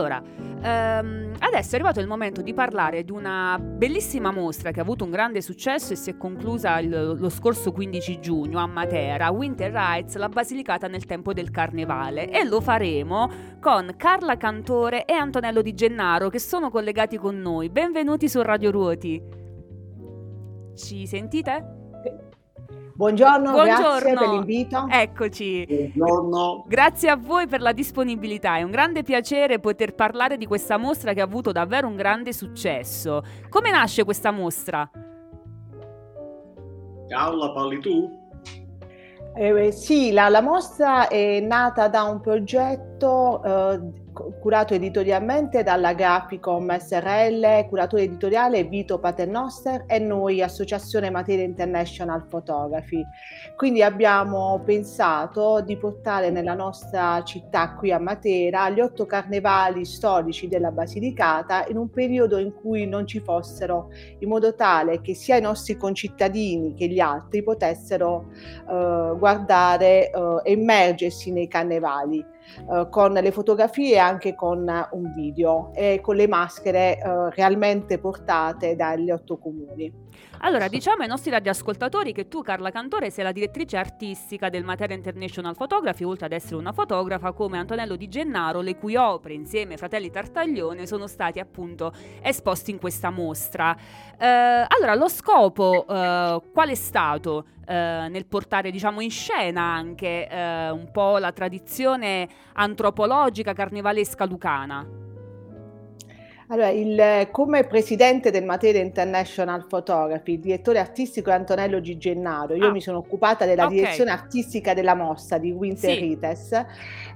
Allora, ehm, adesso è arrivato il momento di parlare di una bellissima mostra che ha avuto un grande successo e si è conclusa il- lo scorso 15 giugno a Matera, Winter Rides, la Basilicata nel tempo del Carnevale. E lo faremo con Carla Cantore e Antonello Di Gennaro che sono collegati con noi. Benvenuti su Radio Ruoti. Ci sentite? Buongiorno, grazie Buongiorno. per l'invito. Eccoci. Buongiorno. Grazie a voi per la disponibilità, è un grande piacere poter parlare di questa mostra che ha avuto davvero un grande successo. Come nasce questa mostra? Carla, parli tu? Eh, sì, la, la mostra è nata da un progetto eh, curato editorialmente dalla Graphicom SRL, curatore editoriale Vito Paternoster e noi Associazione Materia International Photography. Quindi abbiamo pensato di portare nella nostra città qui a Matera gli otto carnevali storici della Basilicata in un periodo in cui non ci fossero, in modo tale che sia i nostri concittadini che gli altri potessero eh, guardare e immergersi nei carnevali eh, con le fotografie e anche con un video e con le maschere eh, realmente portate dagli otto comuni. Allora, diciamo ai nostri radioascoltatori che tu, Carla Cantore, sei la direttrice artistica del Matera International Photography, oltre ad essere una fotografa, come Antonello Di Gennaro, le cui opere insieme ai fratelli Tartaglione sono stati appunto esposti in questa mostra. Eh, allora, lo scopo eh, qual è stato eh, nel portare, diciamo, in scena anche eh, un po' la tradizione antropologica carnevalesca lucana? Allora, il- come presidente del Materia International Photography, il direttore artistico è Antonello Di Gennaro. Io Ah. mi sono occupata della Ok. direzione artistica della mostra di Winter Sì. Rites.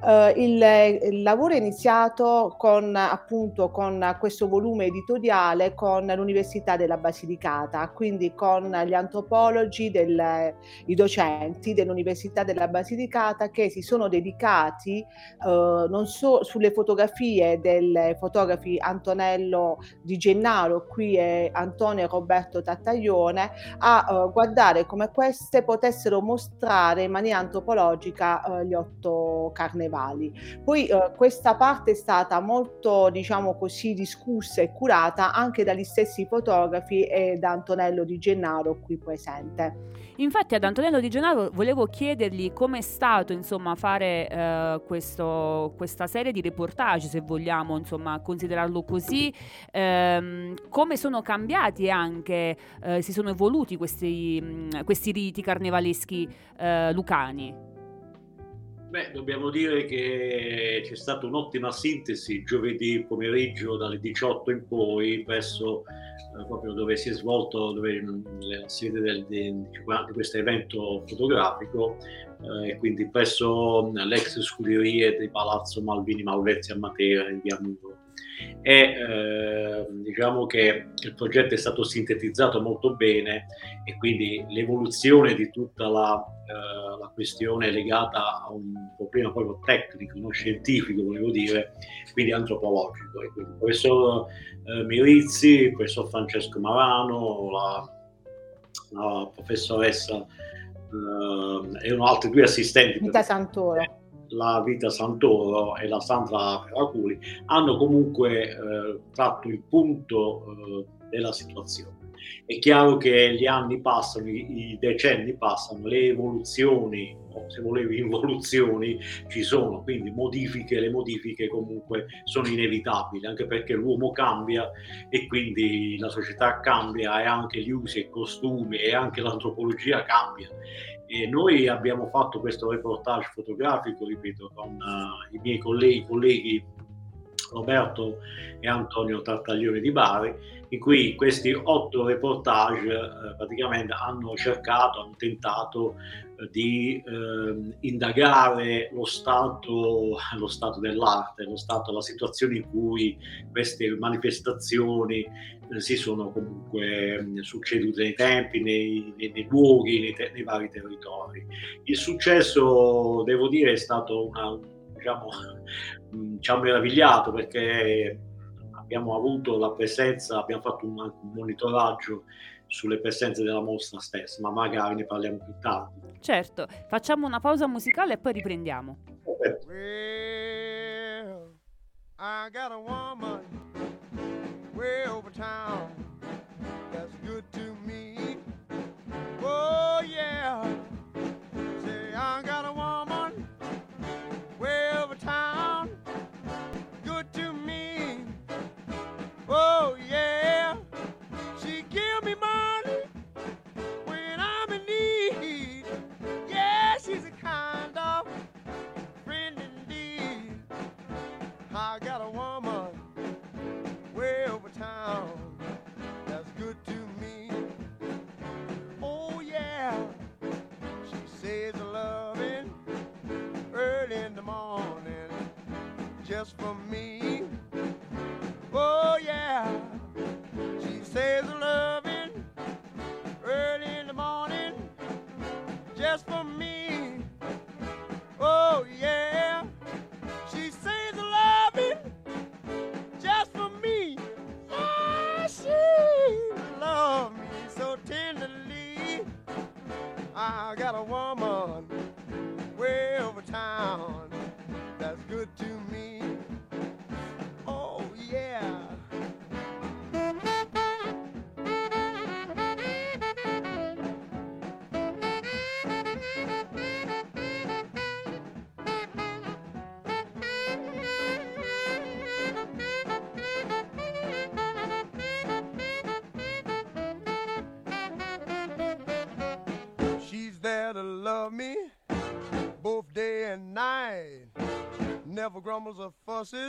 Eh, il, il lavoro è iniziato con appunto con questo volume editoriale con l'Università della Basilicata, quindi con gli antropologi, del- i docenti dell'Università della Basilicata che si sono dedicati eh, non so sulle fotografie del fotografi Antonello Di Gennaro, qui è Antonio e Roberto Tattaglione, a eh, guardare come queste potessero mostrare in maniera antropologica gli otto carnevali. Poi eh, questa parte è stata molto, diciamo così, discussa e curata anche dagli stessi fotografi e da Antonello Di Gennaro qui presente. Infatti ad Antonello Di Gennaro volevo chiedergli com'è stato insomma fare eh, questo- questa serie di reportage, se vogliamo insomma considerarlo così, ehm, come sono cambiati anche, eh, si sono evoluti questi, questi riti carnevaleschi eh, lucani. Beh, dobbiamo dire che c'è stata un'ottima sintesi giovedì pomeriggio dalle 18 in poi presso eh, proprio dove si è svolto dove, mh, la sede del- di, di questo evento fotografico eh, quindi presso mh, l'ex scuderie di Palazzo Malvini Maulezzi a Matera in via Muro. E eh, diciamo che il progetto è stato sintetizzato molto bene e quindi l'evoluzione di tutta la, eh, la questione legata a un problema proprio tecnico, non scientifico volevo dire, quindi antropologico. E quindi il professor eh, Mirizzi, il professor Francesco Marano, la, la professoressa eh, erano altri due assistenti. Vita Santoro. La Vita Santoro e la Sandra Ferraculi hanno comunque eh, tratto il punto eh, della situazione. È chiaro che gli anni passano, i, decenni passano, le evoluzioni, o se volevi involuzioni, ci sono, quindi modifiche, le modifiche comunque sono inevitabili, anche perché l'uomo cambia e quindi la società cambia e anche gli usi e i costumi e anche l'antropologia cambia. E noi abbiamo fatto questo reportage fotografico, ripeto, con uh, i miei colleghi, colleghi Roberto e Antonio Tartaglione di Bari, in cui questi otto reportage eh, praticamente hanno cercato, hanno tentato di eh, indagare lo stato, lo stato dell'arte, lo stato, la situazione in cui queste manifestazioni eh, si sono comunque mh, succedute nei tempi, nei, nei, nei luoghi, nei, te- nei vari territori. Il successo, devo dire, è stato una, diciamo, mh, ci ha meravigliato perché abbiamo avuto la presenza, abbiamo fatto un, un monitoraggio sulle presenze della mostra stessa, ma magari ne parliamo più tardi. Certo, facciamo una pausa musicale e poi riprendiamo. Well, I got a woman way over town that's good to me. Oh yeah.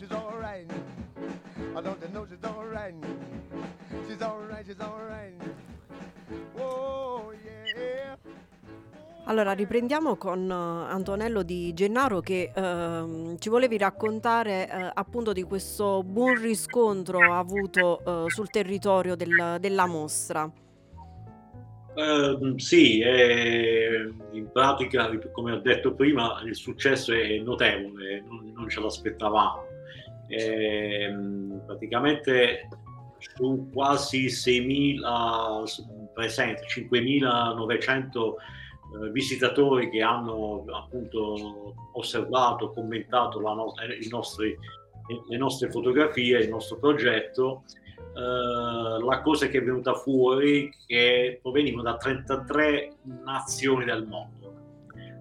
she's all right? I don't you know she's all right? She's all right, she's all right. Oh, yeah. Allora, riprendiamo con eh, Antonello di Gennaro che ehm, ci volevi raccontare eh, appunto di questo buon riscontro avuto eh, sul territorio del- della mostra. Ehm, sì, eh, in pratica, come ho detto prima, il successo è notevole, non, non ce l'aspettavamo. Ehm, praticamente su quasi 6.000 s- presenti, 5.900 eh, visitatori che hanno appunto osservato, commentato no- i nostri- le nostre fotografie, il nostro progetto. Eh, la cosa che è venuta fuori è che provenivano da 33 nazioni del mondo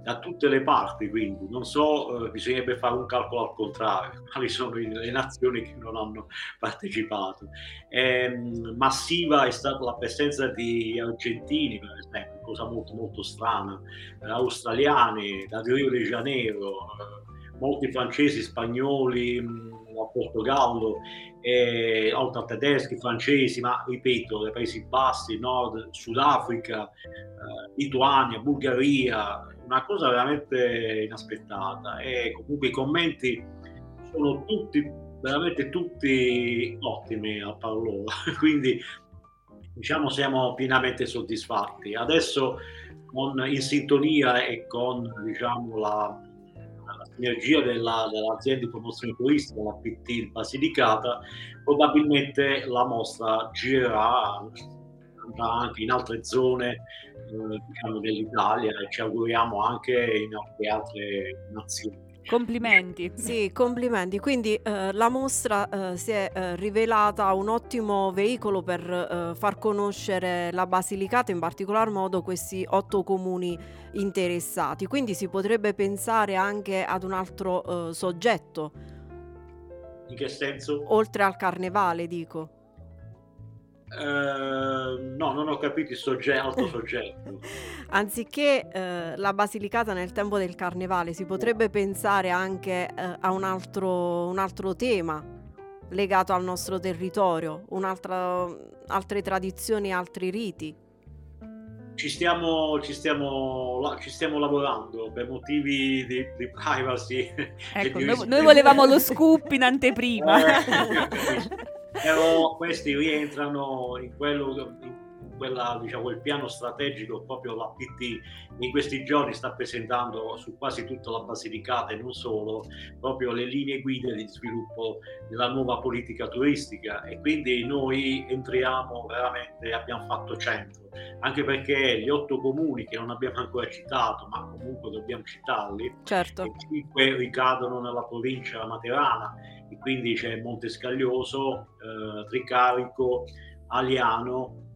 da tutte le parti, quindi non so, eh, bisognerebbe fare un calcolo al contrario, quali sono le nazioni che non hanno partecipato. Ehm, massiva è stata la presenza di argentini, per esempio, cosa molto molto strana, eh, australiani, da Rio de Janeiro, eh, molti francesi, spagnoli, mh, a Portogallo, eh, oltre a tedeschi, francesi, ma ripeto, dai Paesi Bassi, Nord, Sudafrica, eh, Lituania, Bulgaria, una cosa veramente inaspettata e comunque i commenti sono tutti, veramente tutti ottimi a parole, quindi diciamo siamo pienamente soddisfatti. Adesso con- in sintonia e con diciamo, la, la sinergia della- dell'azienda di promozione turistica, la PT Basilicata, probabilmente la mostra girerà andrà anche in altre zone eh, diciamo, dell'Italia e ci auguriamo anche in altre, altre nazioni. Complimenti. Sì, complimenti. Quindi eh, la mostra eh, si è eh, rivelata un ottimo veicolo per eh, far conoscere la Basilicata, in particolar modo questi otto comuni interessati. Quindi si potrebbe pensare anche ad un altro eh, soggetto, In che senso? oltre al carnevale, dico. Eh, no, non ho capito il soggetto, altro soggetto. Anziché eh, la Basilicata nel tempo del carnevale, si potrebbe pensare anche eh, a un altro, un altro tema legato al nostro territorio, un'altra, altre tradizioni, altri riti. Ci stiamo, ci stiamo, ci stiamo lavorando per motivi di, di privacy. Ecco, di noi, noi volevamo lo scoop in anteprima. Però questi rientrano in quello in quella, diciamo, quel piano strategico proprio la PT in questi giorni sta presentando su quasi tutta la Basilicata e non solo proprio le linee guida di sviluppo della nuova politica turistica. E quindi noi entriamo veramente abbiamo fatto centro anche perché gli otto comuni che non abbiamo ancora citato ma comunque dobbiamo citarli Certo. cinque ricadono nella provincia materana. E quindi c'è Montescaglioso, eh, Tricarico, Aliano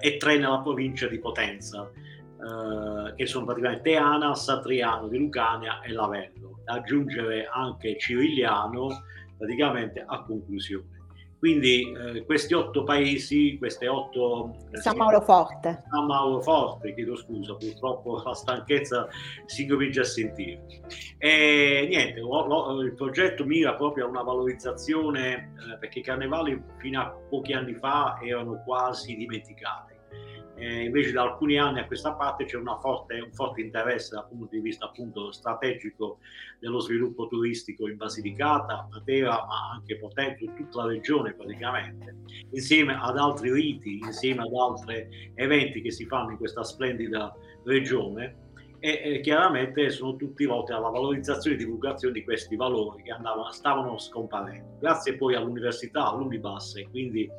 e tre nella provincia di Potenza, eh, che sono praticamente Teana, Satriano di Lucania e Lavello, da aggiungere anche Cirigliano praticamente a conclusione. Quindi eh, questi otto paesi, queste otto... San Mauro Forte. San Mauro Forte, chiedo scusa, purtroppo la stanchezza si comincia a sentire. E niente, lo- lo- il progetto mira proprio a una valorizzazione, eh, perché i carnevali fino a pochi anni fa erano quasi dimenticati. Eh, invece da alcuni anni a questa parte c'è forte- un forte interesse dal punto di vista appunto strategico dello sviluppo turistico in Basilicata, Matera, ma anche in tutta la regione praticamente, insieme ad altri riti, insieme ad altri eventi che si fanno in questa splendida regione e, e chiaramente sono tutti volti alla valorizzazione e divulgazione di questi valori che andavano, stavano scomparendo. Grazie poi all'università, all'Unibas e quindi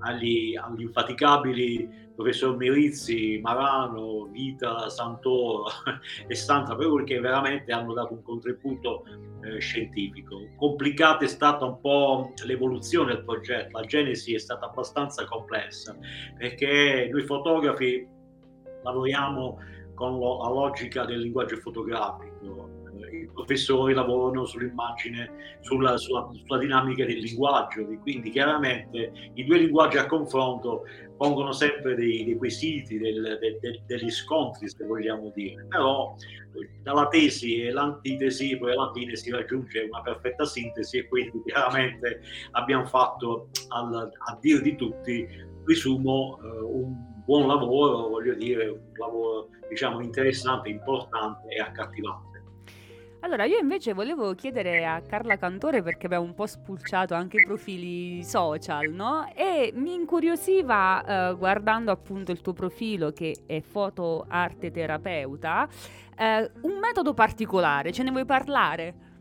agli, agli infaticabili professor Mirizzi, Marano, Vita, Santoro e Santa Peruri che veramente hanno dato un contributo eh, scientifico. Complicata è stata un po' l'evoluzione del progetto, la genesi è stata abbastanza complessa perché noi fotografi lavoriamo con lo- la logica del linguaggio fotografico. Eh, I professori lavorano sull'immagine, sulla, sulla- sulla dinamica del linguaggio, quindi chiaramente i due linguaggi a confronto pongono sempre dei, dei quesiti, del- del- del- degli scontri, se vogliamo dire, però eh, dalla tesi e l'antitesi, poi alla fine si raggiunge una perfetta sintesi e quindi chiaramente abbiamo fatto, al- a dire di tutti, presumo, eh, un buon lavoro, voglio dire, un lavoro diciamo interessante, importante e accattivante. Allora, io invece volevo chiedere a Carla Cantore perché abbiamo un po' spulciato anche i profili social, no? E mi incuriosiva, eh, guardando appunto il tuo profilo che è foto arte terapeuta, eh, un metodo particolare, ce ne vuoi parlare?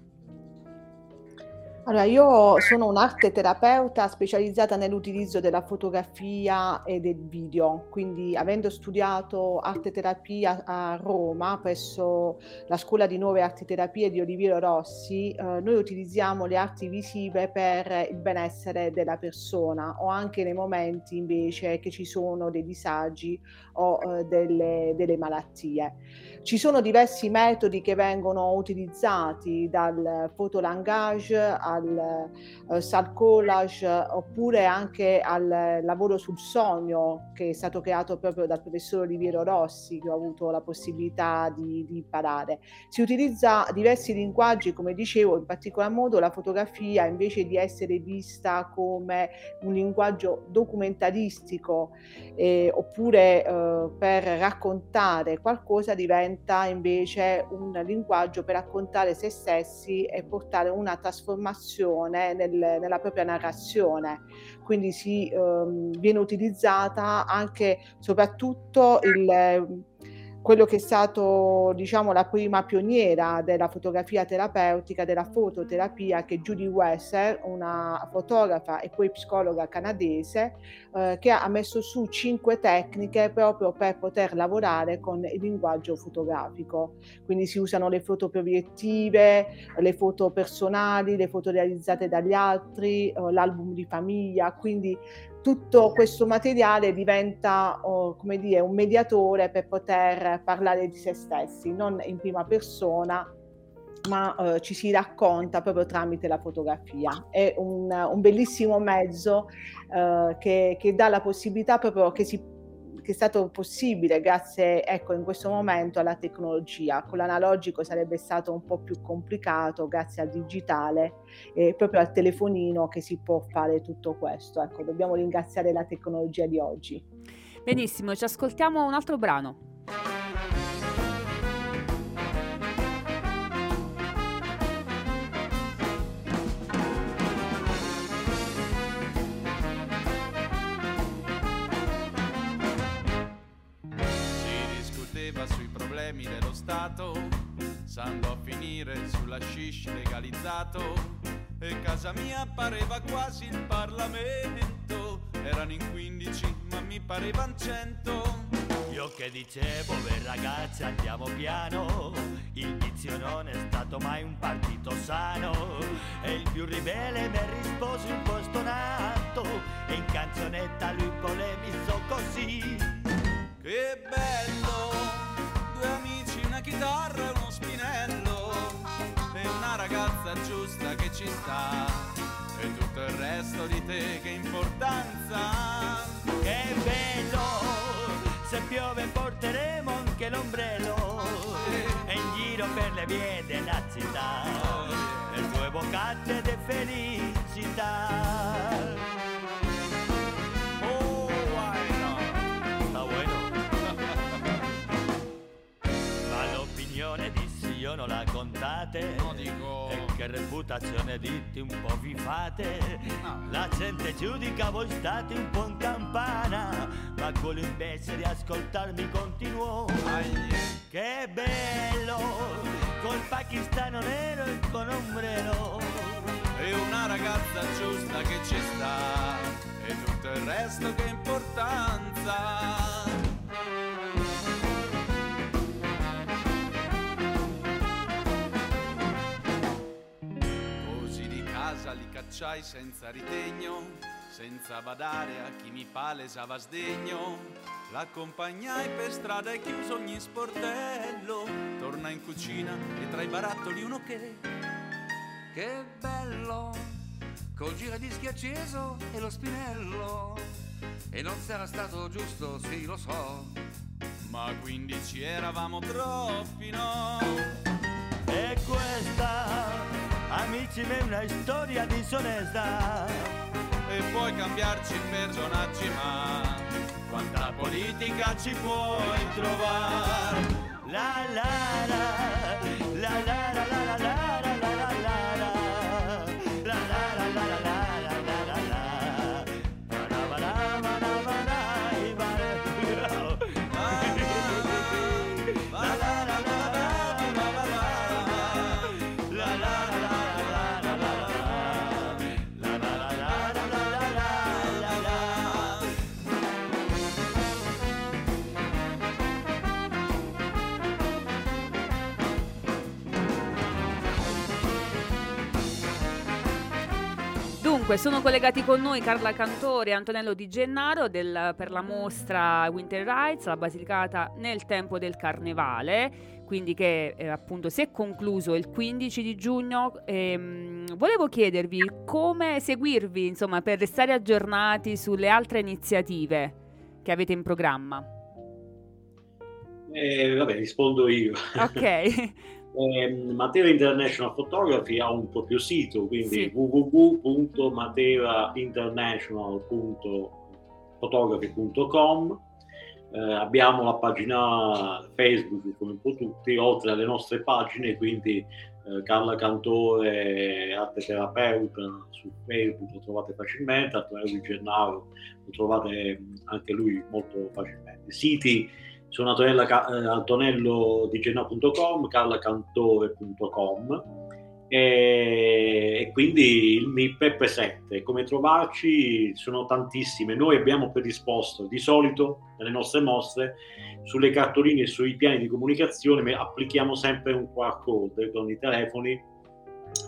Allora, io sono un'arte terapeuta specializzata nell'utilizzo della fotografia e del video, quindi avendo studiato arte terapia a Roma presso la Scuola di Nuove Arti Terapie di Oliviero Rossi, eh, noi utilizziamo le arti visive per il benessere della persona o anche nei momenti invece che ci sono dei disagi o eh, delle, delle malattie. Ci sono diversi metodi che vengono utilizzati dal fotolangage al eh, sal collage oppure anche al lavoro sul sogno che è stato creato proprio dal professor Oliviero Rossi che ho avuto la possibilità di, di imparare. Si utilizza diversi linguaggi, come dicevo, in particolar modo la fotografia invece di essere vista come un linguaggio documentaristico eh, oppure eh, per raccontare qualcosa diventa invece un linguaggio per raccontare se stessi e portare una trasformazione nel- nella propria narrazione. Quindi si ehm, viene utilizzata anche soprattutto il quello che è stato diciamo la prima pioniera della fotografia terapeutica, della fototerapia, che è Judy Wesser, una fotografa e poi psicologa canadese, eh, che ha messo su cinque tecniche proprio per poter lavorare con il linguaggio fotografico. Quindi si usano le foto proiettive, le foto personali, le foto realizzate dagli altri, eh, l'album di famiglia, quindi tutto questo materiale diventa oh, come dire, un mediatore per poter parlare di se stessi, non in prima persona, ma eh, ci si racconta proprio tramite la fotografia. È un, un bellissimo mezzo eh, che, che dà la possibilità proprio che si che è stato possibile grazie ecco in questo momento alla tecnologia. Con l'analogico sarebbe stato un po' più complicato grazie al digitale e proprio al telefonino che si può fare tutto questo. Ecco dobbiamo ringraziare la tecnologia di oggi. Benissimo, ci ascoltiamo un altro brano. Stato, s'andò a finire sulla shish legalizzato e casa mia pareva quasi il Parlamento. Erano in 15 ma mi parevano 100. Io che dicevo, beh ragazzi andiamo piano, il vizio non è stato mai un partito sano, e il più ribelle mi rispose un po' stonato, e in canzonetta lui polemizzò così. Che bello! Due amici, chitarra e uno spinello, e una ragazza giusta che ci sta, e tutto il resto di te che importanza. Che bello! Se piove porteremo anche l'ombrello E in giro per le vie della città Le tue boccate di felicità contate No, dico- E che reputazione ditti un po' vi fate. La gente giudica voi state un po' in campana Ma quello invece di ascoltarmi continuò Che bello Col pakistano nero e con ombrello. E una ragazza giusta che ci sta, e tutto il resto che importanza. Cacciai senza ritegno, senza badare a chi mi palesava sdegno. L'accompagnai per strada e chiuso ogni sportello. Torna in cucina e tra i barattoli uno che. Che bello! Col giradischi acceso e lo spinello. E non sarà stato giusto, sì, lo so. Ma 15 eravamo troppi, no? E questa, amici ma è una storia disonesta. E puoi cambiarci il personaggio ma quanta politica ci puoi trovare. La la la, la la la la la la. Comunque sono collegati con noi Carla Cantori e Antonello Di Gennaro del- per la mostra Winter Rides, la Basilicata nel tempo del carnevale, quindi che eh, appunto si è concluso il 15 di giugno. Ehm, volevo chiedervi come seguirvi, insomma, per restare aggiornati sulle altre iniziative che avete in programma. Eh, vabbè, rispondo io. Ok. Eh, Matera International Photography ha un proprio sito, quindi Sì. www.materainternational.photography.com Eh, abbiamo la pagina Facebook come un po' tutti, oltre alle nostre pagine, quindi eh, Carla Cantore, arte terapeuta su Facebook lo trovate facilmente, Antonello Di Gennaro lo trovate mh, anche lui molto facilmente. Siti sono Antonella eh, antonellodigenna.com, carlacantore.com e, e quindi il MIP è presente. Come trovarci? Sono tantissime. Noi abbiamo predisposto di solito nelle nostre mostre sulle cartoline e sui piani di comunicazione applichiamo sempre un QR code con i telefoni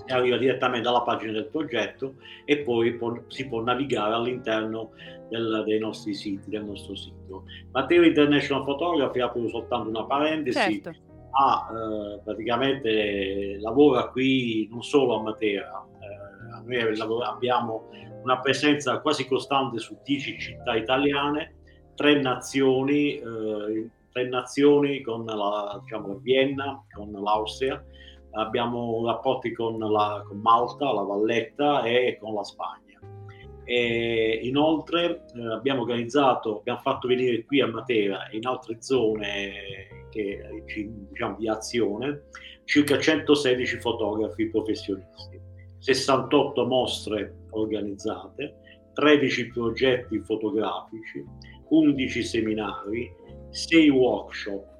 arriva direttamente dalla pagina del progetto e poi può- si può navigare all'interno del- dei nostri siti, del nostro sito. Matteo International Photography, apro soltanto una parentesi, Certo. ha, eh, praticamente lavora qui non solo a Matera, eh, noi lavora- abbiamo una presenza quasi costante su 10 città italiane, tre nazioni, eh, tre nazioni con la, diciamo, Vienna, con l'Austria, abbiamo rapporti con, la, con Malta, la Valletta e con la Spagna. E inoltre eh, abbiamo organizzato, abbiamo fatto venire qui a Matera e in altre zone che, ci- diciamo, di azione circa 116 fotografi professionisti, 68 mostre organizzate, 13 progetti fotografici, 11 seminari, 6 workshop.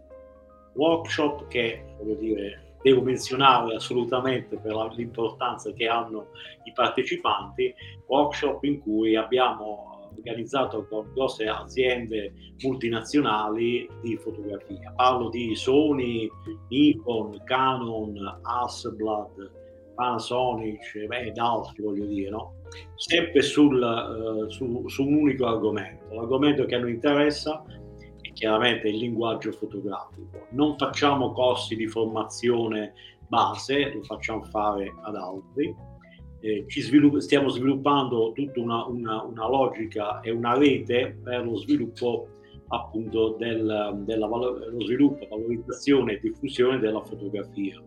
Workshop che, voglio dire, devo menzionare assolutamente per l'importanza che hanno i partecipanti, workshop in cui abbiamo organizzato con grosse aziende multinazionali di fotografia. Parlo di Sony, Nikon, Canon, Hasselblad, Panasonic ed altri, voglio dire, no? Sempre sul, eh, su, su un unico argomento. L'argomento che a noi interessa chiaramente il linguaggio fotografico. Non facciamo corsi di formazione base, lo facciamo fare ad altri. Eh, svilupp- stiamo sviluppando tutta una, una- una logica e una rete per lo sviluppo appunto del, della valo- lo sviluppo, valorizzazione e diffusione della fotografia.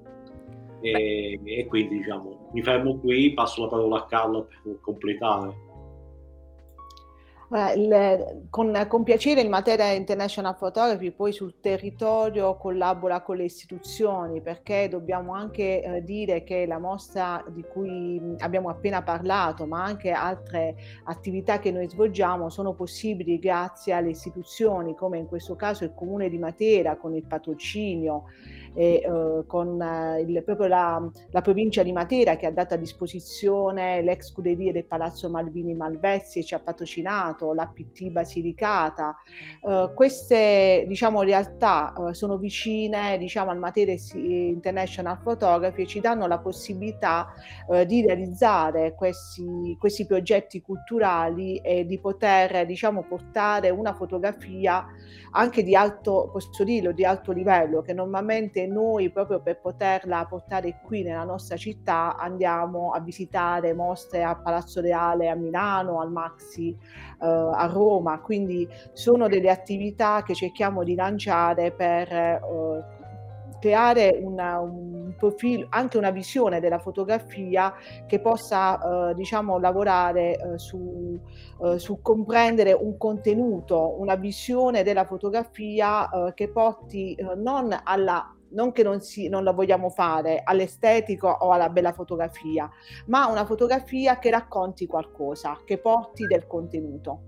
E, e quindi diciamo mi fermo qui, passo la parola a Carla per completare. Con, con piacere il Matera International Photography poi sul territorio collabora con le istituzioni perché dobbiamo anche eh, dire che la mostra di cui mh, abbiamo appena parlato, ma anche altre attività che noi svolgiamo sono possibili grazie alle istituzioni come in questo caso il Comune di Matera con il patrocinio e eh, con eh, il- proprio la, la provincia di Matera che ha dato a disposizione l'ex scuderia del Palazzo Malvini Malvezzi e ci ha patrocinato, l'APT Basilicata. Eh, queste diciamo, realtà eh, sono vicine diciamo, al Matera International Photography e ci danno la possibilità eh, di realizzare questi, questi progetti culturali e di poter diciamo, portare una fotografia anche di alto, posso dirlo, di alto livello, che normalmente noi proprio per poterla portare qui nella nostra città andiamo a visitare mostre al Palazzo Reale a Milano, al Maxi eh, a Roma, quindi sono delle attività che cerchiamo di lanciare per eh, creare una- un profilo, anche una visione della fotografia che possa eh, diciamo lavorare eh, su, eh, su comprendere un contenuto, una visione della fotografia eh, che porti eh, non alla non che non, si, non la vogliamo fare all'estetico o alla bella fotografia, ma una fotografia che racconti qualcosa, che porti del contenuto.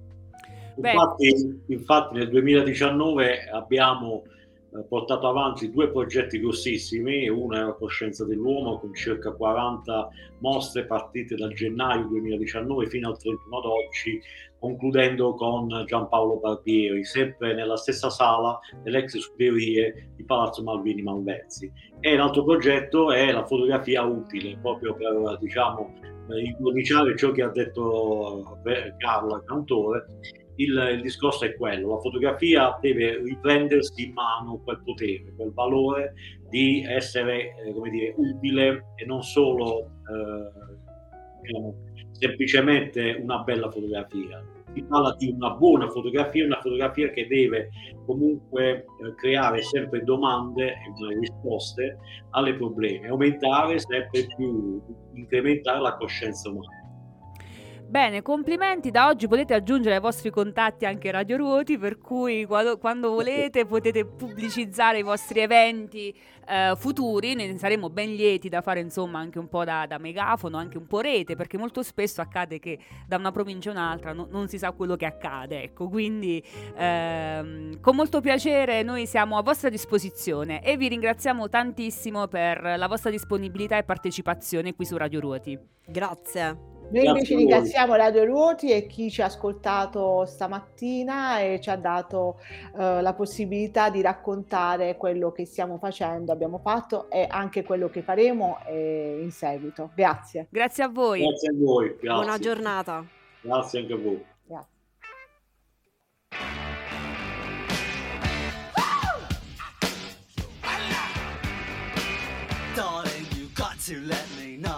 Infatti, infatti nel 2019 abbiamo eh, portato avanti due progetti grossissimi, uno è la coscienza dell'uomo con circa 40 mostre partite dal gennaio 2019 fino al 31 d'oggi, concludendo con Giampaolo Barbieri, sempre nella stessa sala dell'ex scuderie di Palazzo Malvini Malvezzi. E l'altro progetto è la fotografia utile, proprio per diciamo, eh, incominciare ciò che ha detto eh, Carla Cantore. Il, il discorso è quello, la fotografia deve riprendersi in mano quel potere, quel valore di essere eh, come dire, utile e non solo eh, diciamo, semplicemente una bella fotografia. Si parla di una buona fotografia, una fotografia che deve comunque eh, creare sempre domande e risposte alle problemi, aumentare sempre più, incrementare la coscienza umana. Bene, complimenti. Da oggi potete aggiungere ai vostri contatti anche Radio Ruoti, per cui quando, quando volete potete pubblicizzare i vostri eventi eh, futuri. Ne saremo ben lieti da fare insomma anche un po' da, da megafono, anche un po' rete, perché molto spesso accade che da una provincia a un'altra no- non si sa quello che accade. Ecco, quindi ehm, con molto piacere noi siamo a vostra disposizione e vi ringraziamo tantissimo per la vostra disponibilità e partecipazione qui su Radio Ruoti. Grazie. Noi invece ringraziamo Radio Ruoti e chi ci ha ascoltato stamattina e ci ha dato eh, la possibilità di raccontare quello che stiamo facendo, abbiamo fatto e anche quello che faremo eh, in seguito. Grazie. Grazie a voi. Grazie a voi, grazie. Buona giornata. Grazie anche a voi. Grazie. Darling, you got to let me know.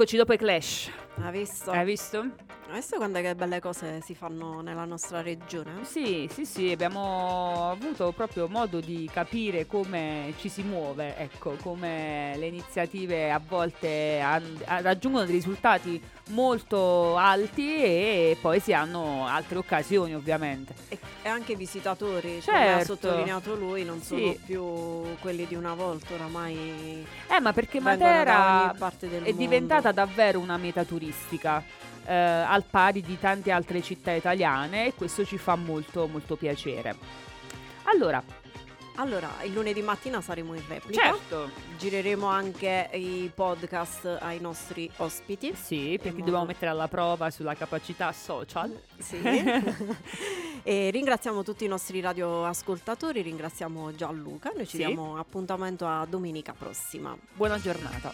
Eccoci dopo i Clash. Hai visto? Hai visto? Quante che belle cose si fanno nella nostra regione. Sì, sì, sì, abbiamo avuto proprio modo di capire come ci si muove, ecco, come le iniziative a volte han- a- raggiungono dei risultati molto alti e poi si hanno altre occasioni ovviamente. E, e anche i visitatori, come ha Certo. sottolineato lui, non sono Sì. più quelli di una volta, oramai Eh, ma perché Matera è mondo. diventata davvero una meta turistica, eh, al pari di tante altre città italiane e questo ci fa molto molto piacere. Allora, Allora, il lunedì mattina saremo in replica. Certo. Gireremo anche i podcast ai nostri ospiti. Sì, perché dobbiamo mettere alla prova sulla capacità social. Sì. e ringraziamo tutti i nostri radioascoltatori, ringraziamo Gianluca. Noi ci Sì. diamo appuntamento a domenica prossima. Buona giornata.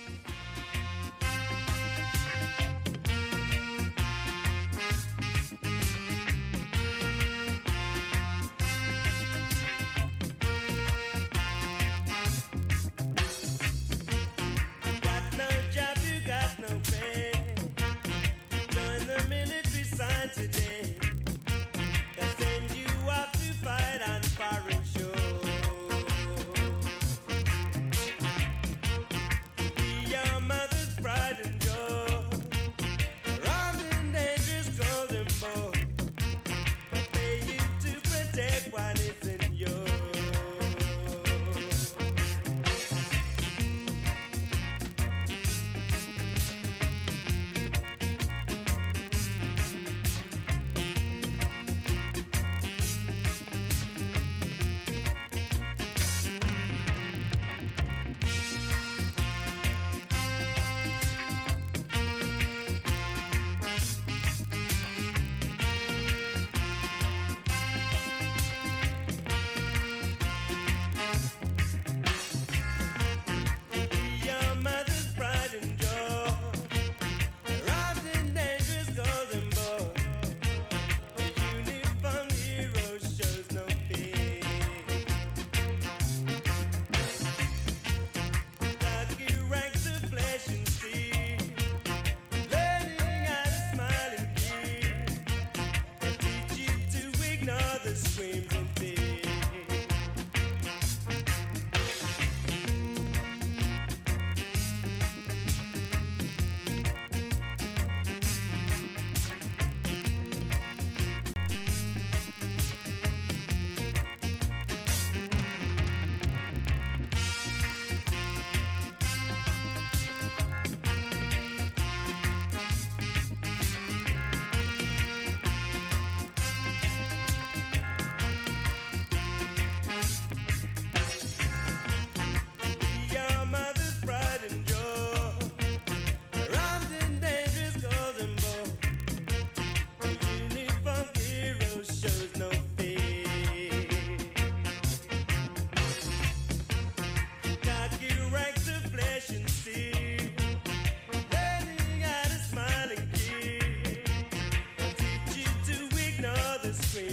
the street.